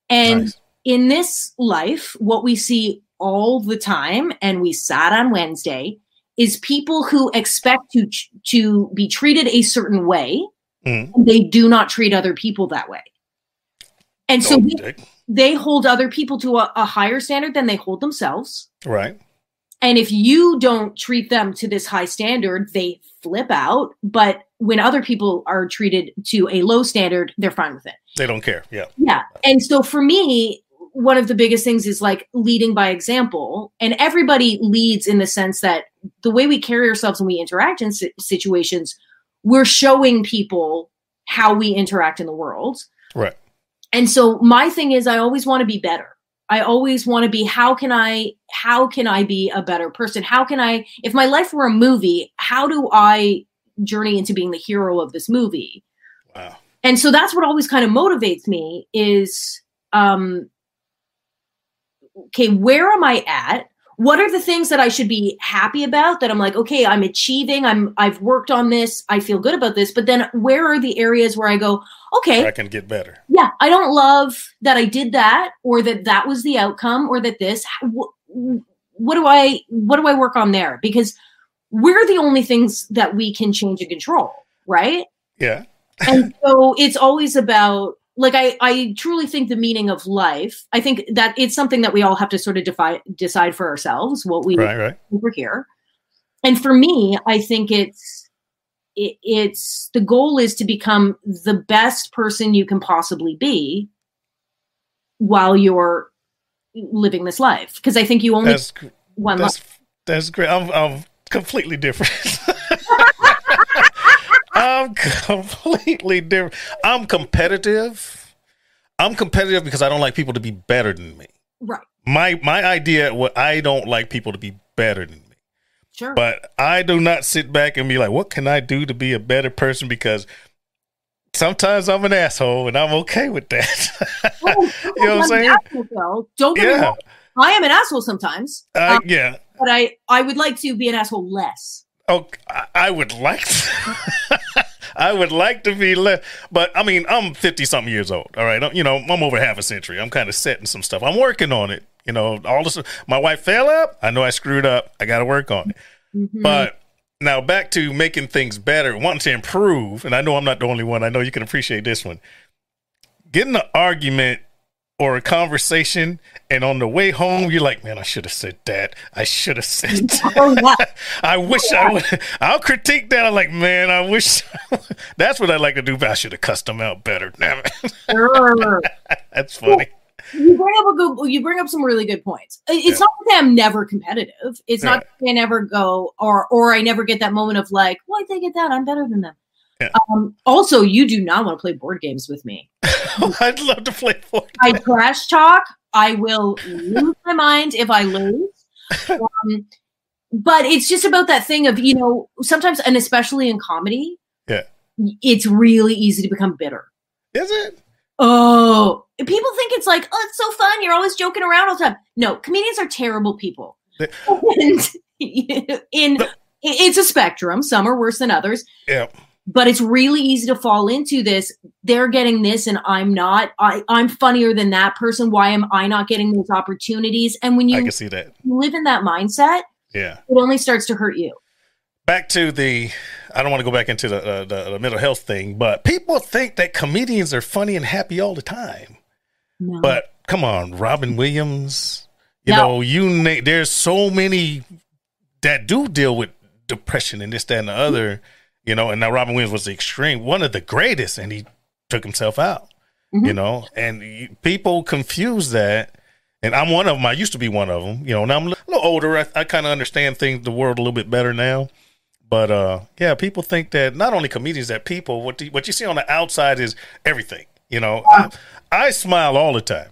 Speaker 3: And
Speaker 1: Nice.
Speaker 3: in this life, what we see all the time, and we sat on Wednesday, is people who expect to to be treated a certain way
Speaker 1: mm-hmm.
Speaker 3: and they do not treat other people that way and so they, they hold other people to a, a higher standard than they hold themselves
Speaker 1: right.
Speaker 3: and if you don't treat them to this high standard they flip out but when other people are treated to a low standard they're fine with it
Speaker 1: They don't care. Yeah.
Speaker 3: yeah. And so for me, one of the biggest things is like leading by example. And everybody leads in the sense that the way we carry ourselves when we interact in situations, we're showing people how we interact in the world.
Speaker 1: Right.
Speaker 3: And so my thing is I always want to be better. I always want to be how can I how can I be a better person? How can I if my life were a movie, how do I journey into being the hero of this movie?
Speaker 1: Wow.
Speaker 3: and so that's what always kind of motivates me is um okay where am i at what are the things that i should be happy about that i'm like okay i'm achieving i'm i've worked on this i feel good about this but then where are the areas where i go okay
Speaker 1: I can get better.
Speaker 3: yeah i don't love that i did that or that that was the outcome or that this wh- what do i what do i work on there because we're the only things that we can change and control right
Speaker 1: Yeah.
Speaker 3: and so it's always about like I, I truly think the meaning of life i think that it's something that we all have to sort of defi- decide for ourselves what we
Speaker 1: Right. Right.
Speaker 3: over here and for me i think it's it, it's the goal is to become the best person you can possibly be while you're living this life because i think you only
Speaker 1: That's
Speaker 3: one life
Speaker 1: that's that's great. I'm I'm completely different. I'm completely different. I'm competitive. I'm competitive because I don't like people to be better than me.
Speaker 3: right
Speaker 1: My my idea what I don't like people to be better than me.
Speaker 3: sure
Speaker 1: But I do not sit back and be like, what can I do to be a better person? Because sometimes I'm an asshole and I'm okay with that.
Speaker 3: Oh,
Speaker 1: you know what I'm saying?
Speaker 3: asshole, though. don't get me wrong i am an asshole sometimes
Speaker 1: I,
Speaker 3: Um,
Speaker 1: yeah.
Speaker 3: but I I would like to be an asshole less.
Speaker 1: Oh, I, would like to. I would like to be left, but I mean, I'm 50 something years old. All right. I'm- You know, I'm over half a century. I'm kind of setting some stuff. I'm working on it. You know, all this, my wife fell up. I know I screwed up. I got to work on it.
Speaker 3: Mhm.
Speaker 1: But now back to making things better, wanting to improve. And I know I'm not the only one. I know you can appreciate this one. Getting an argument or a conversation, and on the way home, you're like, man, I should have said that. I should have said that.
Speaker 3: Oh, yeah.
Speaker 1: I wish I would. I'll critique that. I'm like, man, I wish. That's what I like to do. But I should have cussed them out better. Damn it.
Speaker 3: Sure.
Speaker 1: That's funny.
Speaker 3: you bring up a good. You bring up some really good points. It's
Speaker 1: Yeah.
Speaker 3: not that I'm never competitive. It's not that I never go or or I never get that moment of like, why did they get that? I'm better than them.
Speaker 1: Yeah.
Speaker 3: Um, also, you do not want to play board games with me.
Speaker 1: I'd love to play for
Speaker 3: I trash talk. I will lose my mind if I lose. Um, but it's just about that thing of you know sometimes, and especially in comedy,
Speaker 1: Yeah.
Speaker 3: it's really easy to become bitter.
Speaker 1: Is it?
Speaker 3: Oh, people think it's like, oh, it's so fun. You're always joking around all the time. No, comedians are terrible people.
Speaker 1: They-
Speaker 3: and in it's a spectrum. Some are worse than others,
Speaker 1: Yeah.
Speaker 3: But it's really easy to fall into this. They're getting this, and I'm not. I, I'm funnier than that person. Why am I not getting those opportunities? And when
Speaker 1: I
Speaker 3: you
Speaker 1: can see that.
Speaker 3: live in that mindset,
Speaker 1: Yeah.
Speaker 3: it only starts to hurt you.
Speaker 1: Back to the. I don't want to go back into the, uh, the the mental health thing, but people think that comedians are funny and happy all the time.
Speaker 3: No.
Speaker 1: But come on, Robin Williams. You
Speaker 3: No.
Speaker 1: know, you na- there's so many that do deal with depression and this, that, and the other. You know, and now Robin Williams was the extreme, one of the greatest, and he took himself out. You
Speaker 3: Mhm.
Speaker 1: know, and you, people confuse that. And I'm one of them. I used to be one of them. You know, now I'm a little older. I, I kind of understand things, the world a little bit better now. But uh, yeah, people think that not only comedians, that people what the, what you see on the outside is everything. You know, I, I smile all the time.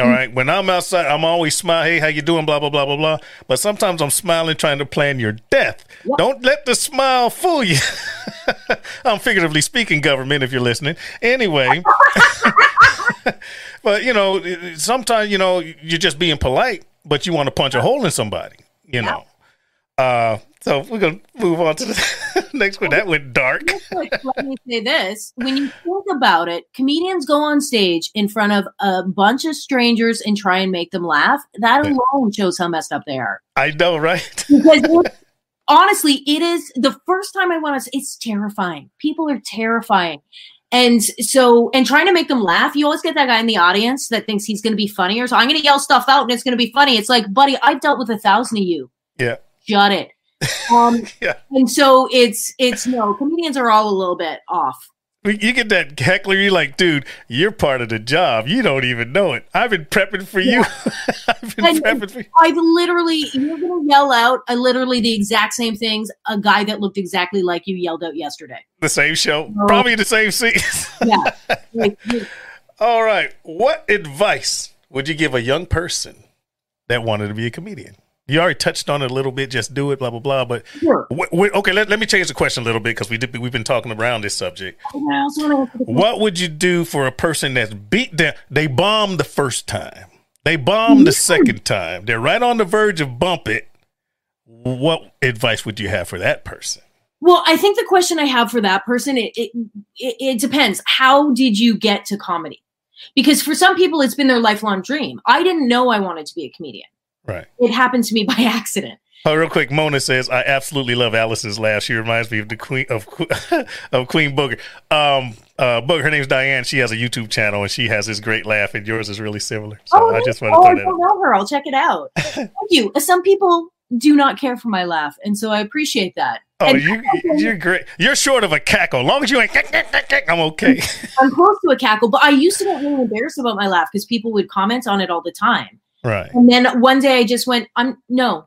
Speaker 1: All right, when I'm outside, I'm always smiling. Hey, how you doing? Blah blah blah blah blah. But sometimes I'm smiling, trying to plan your death.
Speaker 3: Yeah.
Speaker 1: Don't let the smile fool you. I'm figuratively speaking, government, if you're listening. Anyway, but you know, sometimes you know you're just being polite, but you want to punch a hole in somebody. You know. Uh, so we're gonna move on to the next one. That went dark.
Speaker 3: Let me say this. When you think about it, comedians go on stage in front of a bunch of strangers and try and make them laugh. That alone shows how messed up they are.
Speaker 1: I know, right?
Speaker 3: Because honestly, it is the first time I went on. It's terrifying. People are terrifying. And so, and trying to make them laugh, you always get that guy in the audience that thinks he's going to be funnier. So I'm going to yell stuff out and it's going to be funny. It's like, buddy, I've dealt with a thousand of you.
Speaker 1: Yeah.
Speaker 3: Shut it. Um,
Speaker 1: Yeah.
Speaker 3: And so it's, it's no, comedians are all a little bit off.
Speaker 1: You get that heckler, you're like, dude, you're part of the job. You don't even know it. I've been prepping for you. I've been
Speaker 3: And-
Speaker 1: prepping for you.
Speaker 3: I've literally, you're going to yell out I literally the exact same things a guy that looked exactly like you yelled out yesterday.
Speaker 1: The same show, probably the same scene.
Speaker 3: Yeah. like,
Speaker 1: All right. What advice would you give a young person that wanted to be a comedian? You already touched on it a little bit. Just do it, blah blah blah. But
Speaker 3: sure.
Speaker 1: okay, let, let me change the question a little bit because we did, we've been talking around this subject.
Speaker 3: And I also want to answer the
Speaker 1: What would you do for a person that's beat down? They bombed the first time. They bombed the second time. They're right on the verge of bump it. What advice would you have for that person?
Speaker 3: Well, I think the question I have for that person it it it depends. How did you get to comedy? Because for some people, it's been their lifelong dream. I didn't know I wanted to be a comedian.
Speaker 1: Right.
Speaker 3: It happened to me by accident.
Speaker 1: Oh, real quick, Mona says, "I absolutely love Allison's laugh. She reminds me of the queen of of Queen Booger. Um, uh, Booger. Her name's Diane. She has a YouTube channel and she has this great laugh, and yours is really similar. So I just want
Speaker 3: oh,
Speaker 1: to
Speaker 3: I
Speaker 1: throw that.
Speaker 3: know her. I'll check it out. Thank you. Some people do not care for my laugh, and so I appreciate that.
Speaker 1: Oh,
Speaker 3: And
Speaker 1: you you're great. You're short of a cackle. As long as you ain't, I'm okay.
Speaker 3: I'm close to a cackle, but I used to get really embarrassed about my laugh because people would comment on it all the time.
Speaker 1: Right.
Speaker 3: And then one day I just went, I'm no.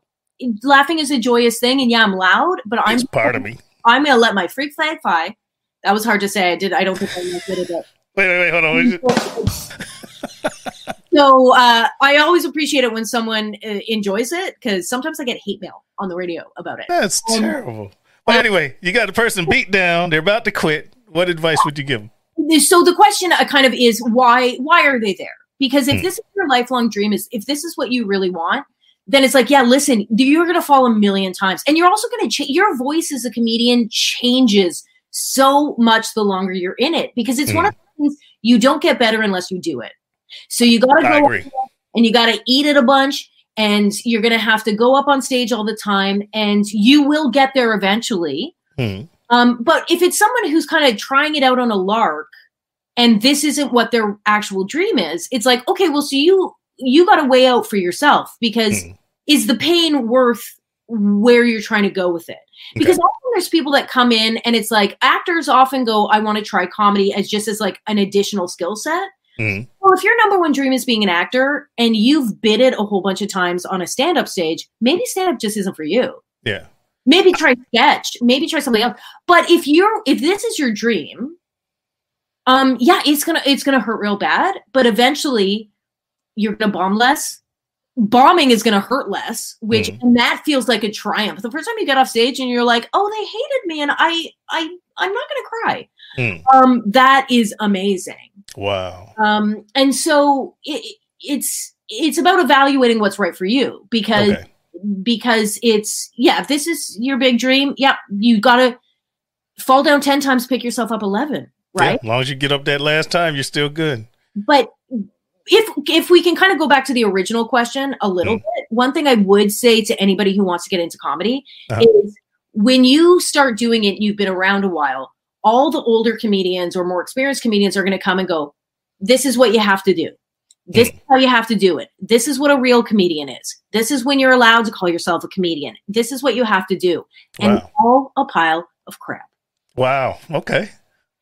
Speaker 3: Laughing is a joyous thing, and yeah, I'm loud, but I'm
Speaker 1: It's part of me.
Speaker 3: I'm gonna let my freak flag fly. That was hard to say. I did. I don't think good at it.
Speaker 1: Wait, wait, wait. Hold on.
Speaker 3: So uh, I always appreciate it when someone uh, enjoys it because sometimes I get hate mail on the radio about it.
Speaker 1: That's
Speaker 3: Um,
Speaker 1: terrible. But anyway, you got a person beat down. They're about to quit. What advice would you give them?
Speaker 3: So the question uh, kind of is why why are they there? Because if
Speaker 1: Hmm.
Speaker 3: this is your lifelong dream, is if this is what you really want, then it's like, yeah, listen, you're gonna fall a million times, and you're also gonna change. Your voice as a comedian changes so much the longer you're in it because it's one
Speaker 1: Hmm.
Speaker 3: of the things you don't get better unless you do it. So you got to go and you got to eat it a bunch and you're going to have to go up on stage all the time and you will get there eventually
Speaker 1: Hmm.
Speaker 3: um, but if it's someone who's kind of trying it out on a lark and this isn't what their actual dream is it's like okay well so you you got to weigh out for yourself because
Speaker 1: Hmm.
Speaker 3: is the pain worth where you're trying to go with it because often there's people that come in and it's like actors often go i want to try comedy as just as like an additional skill set
Speaker 1: Mhm.
Speaker 3: well, if your number one dream is being an actor and you've bid it a whole bunch of times on a stand up stage, maybe stand up just isn't for you.
Speaker 1: Yeah.
Speaker 3: Maybe try sketch, maybe try something else. But if you're if this is your dream, um yeah, it's going to it's to hurt real bad, but eventually you're going to bomb less. Bombing is going to hurt less, which
Speaker 1: Mhm.
Speaker 3: and that feels like a triumph. The first time you get off stage and you're like, "Oh, they hated me and I I I'm not going to cry."
Speaker 1: Mm.
Speaker 3: Um that is amazing.
Speaker 1: Wow.
Speaker 3: Um, and so it, it's it's about evaluating what's right for you because
Speaker 1: Okay.
Speaker 3: because it's yeah if this is your big dream yeah you gotta fall down 10 times pick yourself up 11 right
Speaker 1: Yeah, as long as you get up that last time, you're still good.
Speaker 3: but if if we can kind of go back to the original question a little
Speaker 1: Mm.
Speaker 3: bit one thing i would say to anybody who wants to get into comedy
Speaker 1: Uh-huh.
Speaker 3: is when you start doing it you've been around a while all the older comedians or more experienced comedians are going to come and go this is what you have to do this
Speaker 1: Mm.
Speaker 3: is how you have to do it this is what a real comedian is this is when you're allowed to call yourself a comedian this is what you have to do and
Speaker 1: Wow.
Speaker 3: all a pile of crap
Speaker 1: Wow. Okay.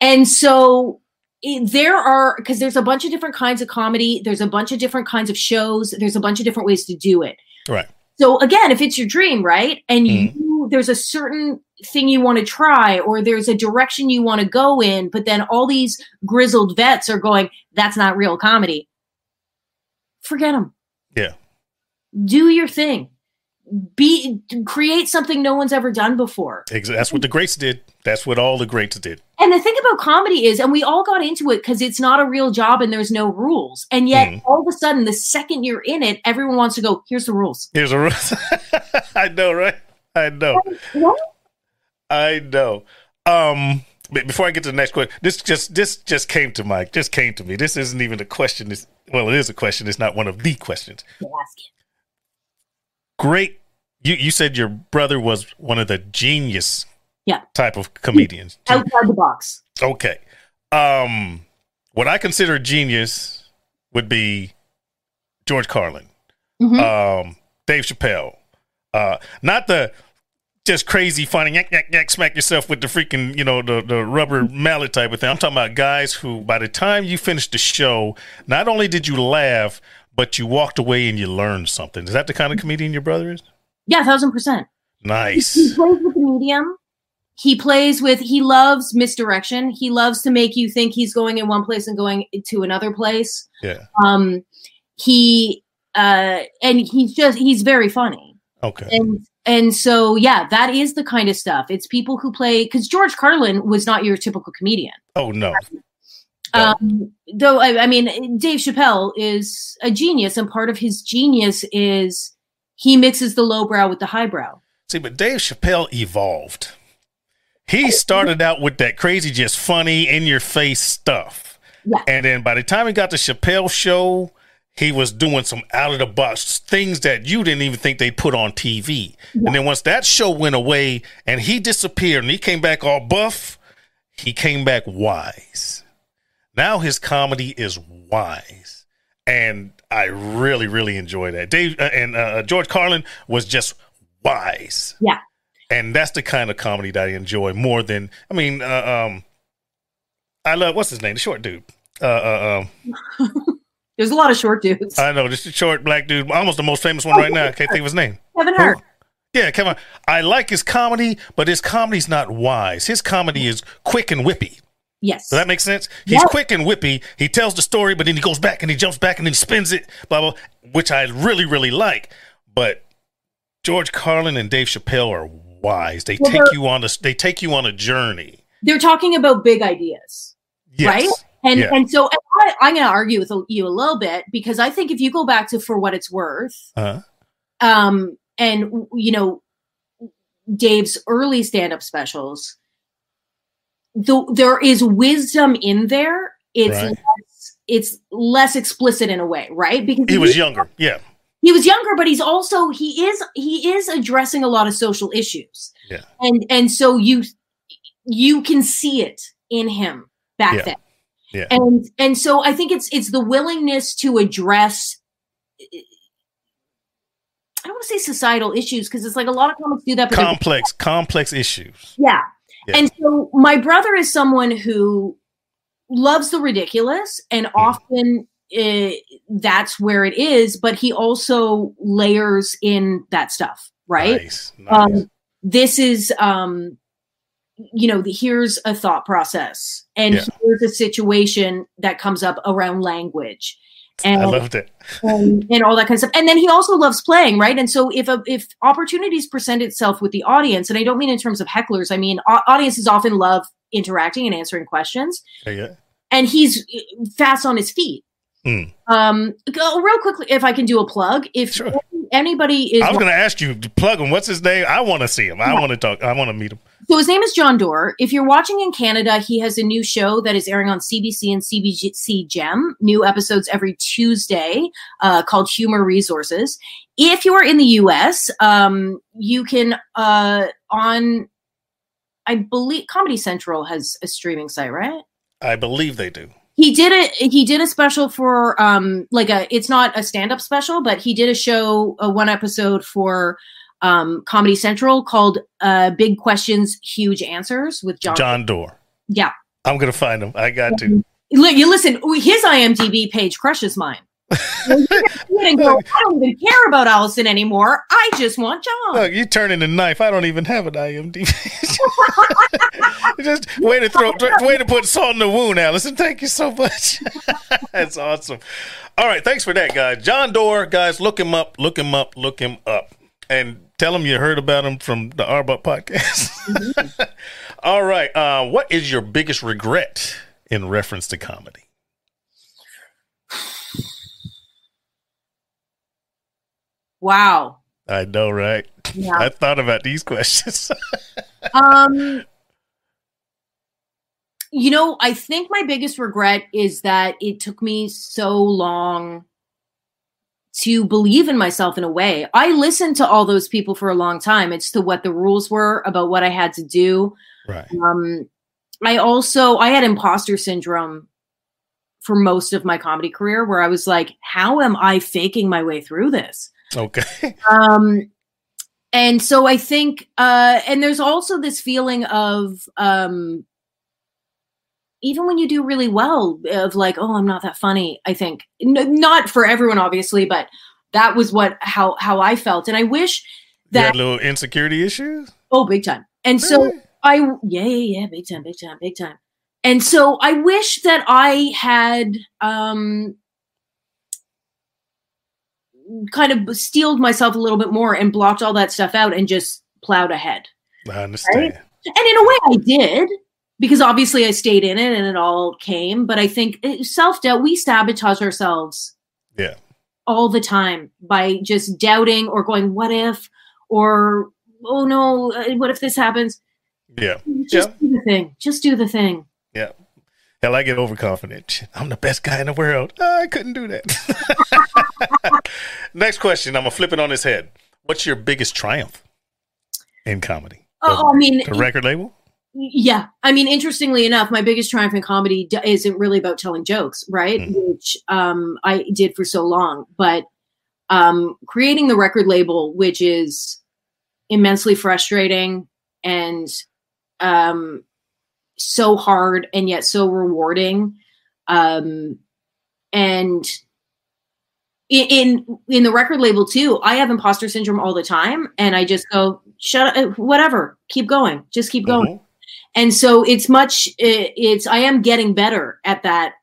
Speaker 3: And so it, there are because there's a bunch of different kinds of comedy, there's a bunch of different kinds of shows, there's a bunch of different ways to do it.
Speaker 1: Right.
Speaker 3: So again, if it's your dream, right? And you mm-hmm. there's a certain thing you want to try or there's a direction you want to go in, but then all these grizzled vets are going, that's not real comedy. Forget them.
Speaker 1: Yeah.
Speaker 3: Do your thing. Be create something no one's ever done before.
Speaker 1: That's what the greats did. That's what all the greats did.
Speaker 3: And the thing about comedy is, and we all got into it because it's not a real job and there's no rules. And yet,
Speaker 1: Mhm.
Speaker 3: all of a sudden, the second you're in it, everyone wants to go, here's the rules.
Speaker 1: Here's the rules. I know, right? I know.
Speaker 3: What?
Speaker 1: I know. Um, but before I get to the next question, this just this just came to Mike. just came to me. This isn't even a question. This well, it is a question. It's not one of the questions.
Speaker 3: Ask it.
Speaker 1: Great you you said your brother was one of the genius
Speaker 3: Yeah.
Speaker 1: type of comedians.
Speaker 3: outside the box.
Speaker 1: Okay. Um what I consider genius would be George Carlin,
Speaker 3: Mhm.
Speaker 1: um, Dave Chappelle. Uh not the just crazy funny yak yak yak smack yourself with the freaking, you know, the, the rubber mallet type of thing. I'm talking about guys who by the time you finished the show, not only did you laugh, but you walked away and you learned something. Is that the kind of comedian your brother is?
Speaker 3: yeah, thousand percent. Nice. He
Speaker 1: Nice.
Speaker 3: plays with the medium. He plays with. He loves misdirection. He loves to make you think he's going in one place and going to another place.
Speaker 1: Yeah.
Speaker 3: Um, he uh, and he's just he's very funny.
Speaker 1: Okay.
Speaker 3: and and so yeah that is the kind of stuff it's people who play because george carlin was not your typical comedian
Speaker 1: Oh no.
Speaker 3: Um though I, I mean dave chappelle is a genius and part of his genius is he mixes the lowbrow with the highbrow
Speaker 1: See, but Dave Chappelle evolved. He started out with that crazy, just funny, in your face stuff.
Speaker 3: Yeah.
Speaker 1: And then by the time he got the Chappelle show, he was doing some out of the box things that you didn't even think they'd put on TV. And then once that show went away and he disappeared and he came back all buff, he came back wise. Now his comedy is wise. And I really, really enjoy that. Dave uh, and uh, George Carlin was just wise
Speaker 3: yeah
Speaker 1: and that's the kind of comedy that I enjoy more than I mean, uh, um, I love what's his name, the short dude. Uh, uh, um,
Speaker 3: there's a lot of short dudes
Speaker 1: I know just a short black dude, almost the most famous one right now. I can't think of his name.
Speaker 3: kevin hart
Speaker 1: Yeah, Kevin. I like his comedy, but his comedy's not wise. His comedy is quick and whippy.
Speaker 3: Yes
Speaker 1: Does that make sense? He's
Speaker 3: Yeah.
Speaker 1: quick and whippy. He tells the story, but then he goes back and he jumps back and then he spins it, blah blah, which I really really like. But George Carlin and Dave Chappelle are wise. They
Speaker 3: Well,
Speaker 1: take you on a they take you on a journey.
Speaker 3: they're talking about big ideas
Speaker 1: Yes.
Speaker 3: right and
Speaker 1: Yeah.
Speaker 3: and so and I, i'm going to argue with you a little bit because i think if you go back to for what it's worth
Speaker 1: Uh,
Speaker 3: um and you know dave's early stand-up specials though there is wisdom in there it's
Speaker 1: Right.
Speaker 3: less, it's less explicit in a way right because
Speaker 1: he was younger. Yeah.
Speaker 3: he was younger but he's also he is he is addressing a lot of social issues
Speaker 1: Yeah.
Speaker 3: and and so you you can see it in him back
Speaker 1: Yeah.
Speaker 3: then
Speaker 1: Yeah.
Speaker 3: and and so i think it's it's the willingness to address i don't want to say societal issues because it's like a lot of comics do that but
Speaker 1: Complex, complex issues.
Speaker 3: yeah.
Speaker 1: Yeah.
Speaker 3: And so my brother is someone who loves the ridiculous and often uh, that's where it is, but he also layers in that stuff, right?
Speaker 1: Nice. nice.
Speaker 3: Um, this is, um, you know, the, here's a thought process and
Speaker 1: Yeah.
Speaker 3: here's a situation that comes up around language. And,
Speaker 1: I loved it.
Speaker 3: and, and all that kind of stuff. And then he also loves playing, right? And so if a, if opportunities present itself with the audience, and I don't mean in terms of hecklers, I mean au- audiences often love interacting and answering questions,
Speaker 1: Yeah,
Speaker 3: and he's uh, fast on his feet.
Speaker 1: Mm.
Speaker 3: Um, go real quickly, if I can do a plug, if
Speaker 1: Sure.
Speaker 3: Anybody is
Speaker 1: I was going to ask you to plug him. What's his name? I want to see him. I
Speaker 3: Yeah.
Speaker 1: want to talk. I want to meet him.
Speaker 3: So his name is Jon Dore. If you're watching in Canada, he has a new show that is airing on CBC and CBC Gem. New episodes every Tuesday uh, called Humor Resources. If you are in the US, um, you can uh, on, I believe Comedy Central has a streaming site, right?
Speaker 1: I believe they do.
Speaker 3: He did a he did a special for um like a it's not a stand-up special but he did a show a one episode for um comedy central called uh big questions huge answers with john,
Speaker 1: Jon Dore.
Speaker 3: yeah
Speaker 1: I'm going to find him. I got to.
Speaker 3: You listen his imdb page crushes mine You can go, i don't even care about allison anymore i just want john
Speaker 1: Look, you turning the knife. I don't even have an IMDb. Just way to throw, way to put salt in the wound, Allison. Thank you so much. That's awesome. All right, thanks for that, guys. Jon Dore, guys, look him up, look him up, look him up, and tell him you heard about him from the R Bop podcast. All right, uh, what is your biggest regret in reference to comedy?
Speaker 3: Wow
Speaker 1: I know, right?
Speaker 3: yeah
Speaker 1: I thought about these questions.
Speaker 3: um you know i think my biggest regret is that it took me so long to believe in myself in a way. I listened to all those people for a long time. It's to what the rules were about what I had to do.
Speaker 1: Right.
Speaker 3: Um, I also I had imposter syndrome for most of my comedy career, where I was like, "How am I faking my way through this?"
Speaker 1: Okay.
Speaker 3: Um, and so I think, uh, and there's also this feeling of um, even when you do really well, of like, "Oh, I'm not that funny." I think N- not for everyone, obviously, but that was what how how I felt, and I wish
Speaker 1: You
Speaker 3: that
Speaker 1: little insecurity issues?
Speaker 3: oh, big time. And so I yeah yeah yeah big time big time big time. And so I wish that I had um kind of steeled myself a little bit more and blocked all that stuff out and just plowed ahead.
Speaker 1: I understand.
Speaker 3: And in a way I did because obviously I stayed in it and it all came, but I think self-doubt we sabotage ourselves
Speaker 1: Yeah.
Speaker 3: all the time by just doubting or going what if or oh no uh, what if this happens
Speaker 1: Yeah.
Speaker 3: just
Speaker 1: Yeah.
Speaker 3: do the thing. Just do the thing.
Speaker 1: Yeah. Hell, I get overconfident. I'm the best guy in the world. Oh, I couldn't do that. Next question. I'm going to flip it on his head. What's your biggest triumph in comedy?
Speaker 3: Oh, I mean,
Speaker 1: The record label?
Speaker 3: yeah. I mean, interestingly enough, my biggest triumph in comedy isn't really about telling jokes, right?
Speaker 1: Mhm.
Speaker 3: Which um, I did for so long, but um, creating the record label, which is immensely frustrating and um, so hard and yet so rewarding. Um, and in, in in the record label too, I have imposter syndrome all the time, and I just go, "Shut up, whatever, keep going, just keep going."
Speaker 1: Mhm.
Speaker 3: And so it's much, it- it's I am getting better at that,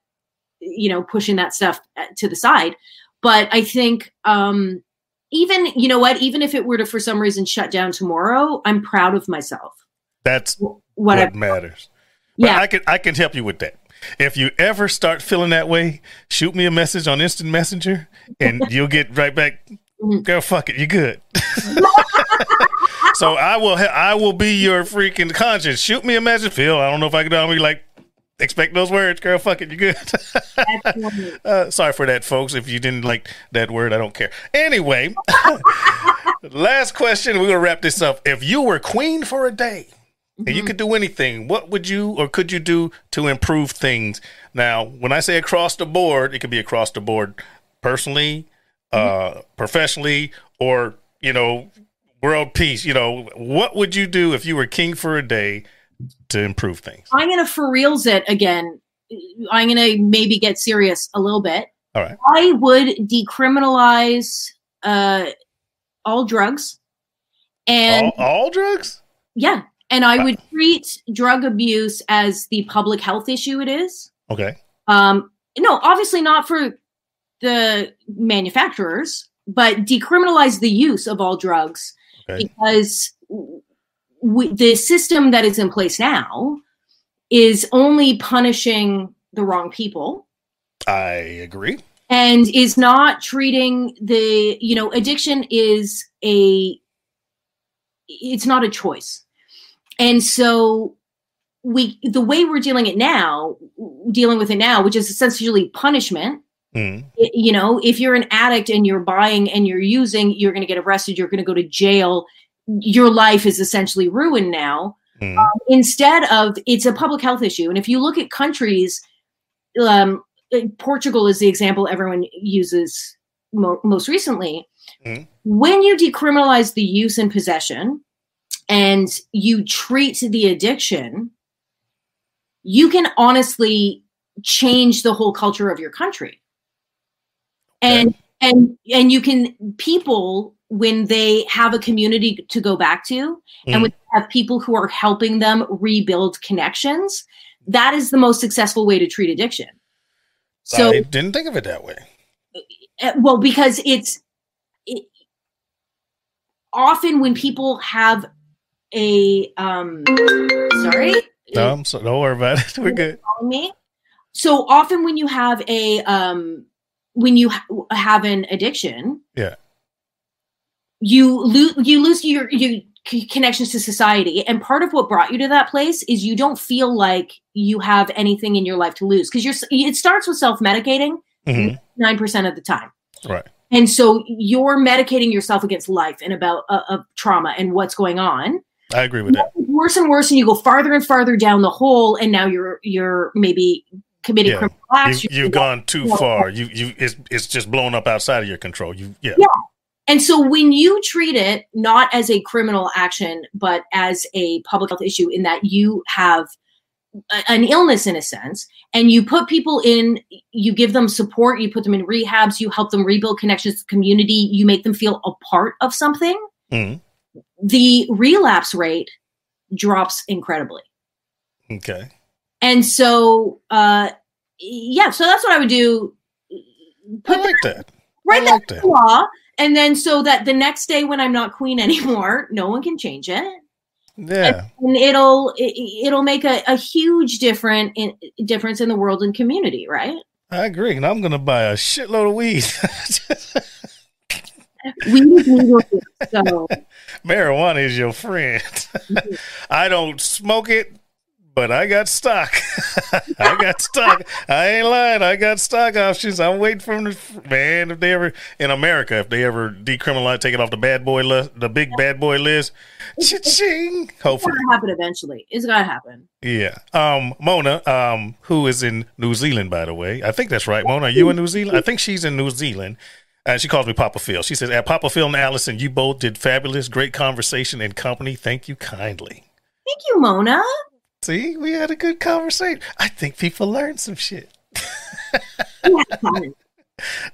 Speaker 3: you know, pushing that stuff uh, to the side. But I think um, even you know what, even if it were to for some reason shut down tomorrow, I'm proud of myself.
Speaker 1: That's
Speaker 3: What
Speaker 1: what matters. But
Speaker 3: yeah,
Speaker 1: I can I can help you with that. If you ever start feeling that way, shoot me a message on Instant Messenger, and you'll get right back.
Speaker 3: Mhm.
Speaker 1: Girl, fuck it, you're good. so I will ha- I will be your freaking conscience. Shoot me a message, Phil. I don't know if I can. I'll be like, expect those words, girl. Fuck it, you're good. Uh, sorry for that, folks. If you didn't like that word, I don't care. Anyway, last question. We're gonna wrap this up. If you were queen for a day and you could do anything, what would you or could you do to improve things? Now, when I say across the board, it could be across the board personally, uh, professionally, or you know, world peace. You know, what would you do if you were king for a day to improve things?
Speaker 3: I'm gonna for reals it again. I'm gonna maybe get serious a little bit.
Speaker 1: All right.
Speaker 3: I would decriminalize uh, all drugs, and
Speaker 1: all, all drugs?
Speaker 3: yeah, and I would treat drug abuse as the public health issue it is.
Speaker 1: Okay.
Speaker 3: Um, no, obviously not for the manufacturers, but decriminalize the use of all drugs
Speaker 1: Okay.
Speaker 3: because the system that is in place now is only punishing the wrong people
Speaker 1: I agree.
Speaker 3: and is not treating the you know addiction is a it's not a choice and so we the way we're dealing it now dealing with it now which is essentially punishment
Speaker 1: Mm.
Speaker 3: you know if you're an addict and you're buying and you're using you're going to get arrested you're going to go to jail your life is essentially ruined now
Speaker 1: Mm.
Speaker 3: instead of it's a public health issue and if you look at countries um, portugal is the example everyone uses mo- most recently
Speaker 1: Mhm.
Speaker 3: when you decriminalize the use and possession and you treat the addiction you can honestly change the whole culture of your country and and and you can people when they have a community to go back to
Speaker 1: Mhm.
Speaker 3: and when they have people who are helping them rebuild connections that is the most successful way to treat addiction so
Speaker 1: I didn't think of it that way.
Speaker 3: uh, well because it's it, often when people have a um sorry
Speaker 1: No, I'm so, don't worry about it. We're good.
Speaker 3: me so often when you have a um when you ha- have an addiction
Speaker 1: Yeah.
Speaker 3: you lose you lose your your c- connections to society and part of what brought you to that place is you don't feel like you have anything in your life to lose because you're it starts with self-medicating
Speaker 1: Mhm.
Speaker 3: 9% of the time
Speaker 1: Right.
Speaker 3: And so you're medicating yourself against life and about uh, uh, trauma and what's going on.
Speaker 1: I agree with that.
Speaker 3: Worse and worse, and you go farther and farther down the hole, and now you're you're maybe committing
Speaker 1: Yeah.
Speaker 3: criminal acts.
Speaker 1: You, you've gone too far. You you it's it's just blown up outside of your control. You yeah.
Speaker 3: Yeah. And so when you treat it not as a criminal action, but as a public health issue, in that you have a- an illness in a sense, and you put people in, you give them support, you put them in rehabs, you help them rebuild connections to the community, you make them feel a part of something,
Speaker 1: Mhm.
Speaker 3: The relapse rate drops incredibly.
Speaker 1: Okay.
Speaker 3: And so, uh, yeah, so that's what I would do.
Speaker 1: I like that.
Speaker 3: Write
Speaker 1: I
Speaker 3: that
Speaker 1: that.
Speaker 3: law, and then so that the next day when I'm not queen anymore, no one can change it,
Speaker 1: Yeah.
Speaker 3: and it'll it, it'll make a, a huge different in, difference in the world and community, right?
Speaker 1: I agree. And I'm gonna buy a shitload of weed.
Speaker 3: Weed is legal, so
Speaker 1: Marijuana is your friend. I don't smoke it, but I got stock. I got stock. I ain't lying. I got stock options. I'm waiting for them to, man, if they ever, in America, if they ever decriminalize, take it off the bad boy list, the big bad boy list, cha-ching,
Speaker 3: it's
Speaker 1: hopefully.
Speaker 3: gonna happen eventually. It's gonna happen.
Speaker 1: Yeah. Um, Mona, um, who is in New Zealand, by the way. I think that's right. Mona, are you in New Zealand? I think she's in New Zealand. And she calls me Papa Phil. She says, At Papa Phil and Allison, you both did fabulous, great conversation and company. Thank you kindly.
Speaker 3: Thank you, Mona.
Speaker 1: See, we had a good conversation. I think people learned some shit.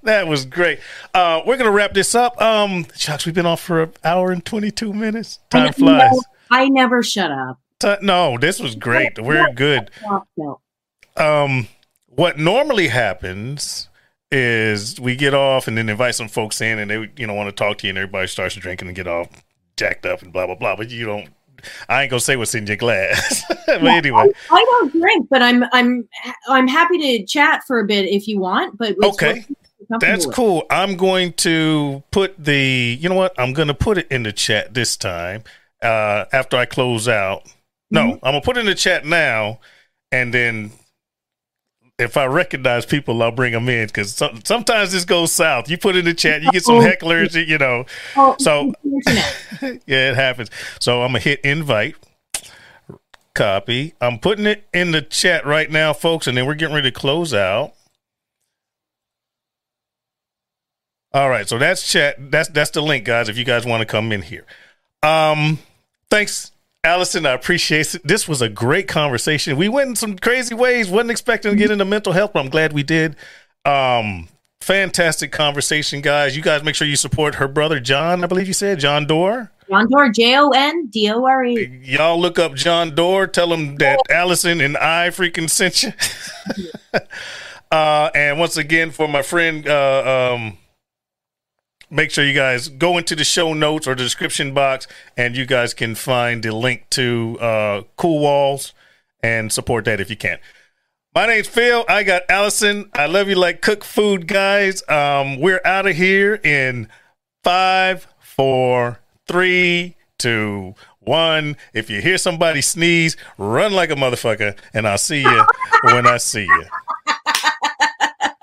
Speaker 1: That was great. Uh, we're gonna wrap this up. Um, shucks, we've been off for an hour and twenty two minutes. Time
Speaker 3: I
Speaker 1: flies.
Speaker 3: never- I never shut up.
Speaker 1: No, this was great. We're good. Um what normally happens is we get off and then invite some folks in and they you know want to talk to you and everybody starts drinking and get all jacked up and blah blah blah but you don't i ain't gonna say what's in your glass but anyway
Speaker 3: I don't drink, but I'm I'm I'm happy to chat for a bit if you want. But
Speaker 1: Okay.
Speaker 3: what you're comfortable
Speaker 1: that's
Speaker 3: with.
Speaker 1: cool i'm going to put the you know what i'm gonna put it in the chat this time uh after i close out no i'm gonna put it in the chat now and then if I recognize people, I'll bring them in because some, sometimes this goes south. You put in the chat, you get some hecklers, you know.
Speaker 3: Oh,
Speaker 1: So- yeah, it happens. So I'm gonna hit invite, copy. I'm putting it in the chat right now, folks, and then we're getting ready to close out. All right, so that's chat. That's that's the link, guys. If you guys want to come in here, um, thanks, Allison. I appreciate it. This was a great conversation. We went in some crazy ways. wasn't expecting to get into mental health, but I'm glad we did. Um, fantastic conversation, guys. You guys make sure you support her brother John. I believe you said Jon Dore.
Speaker 3: Jon Dore, J O N D O R E.
Speaker 1: Y'all look up Jon Dore. Tell him that Allison and I freaking sent you. uh, and once again, for my friend, uh, um, make sure you guys go into the show notes or the description box, and you guys can find the link to uh, Cool Walls and support that if you can. My name's Phil. I got Allison. I love you like cook food, guys. Um, we're out of here in five, four, three, two, one. If you hear somebody sneeze, run like a motherfucker, and I'll see you when I see you.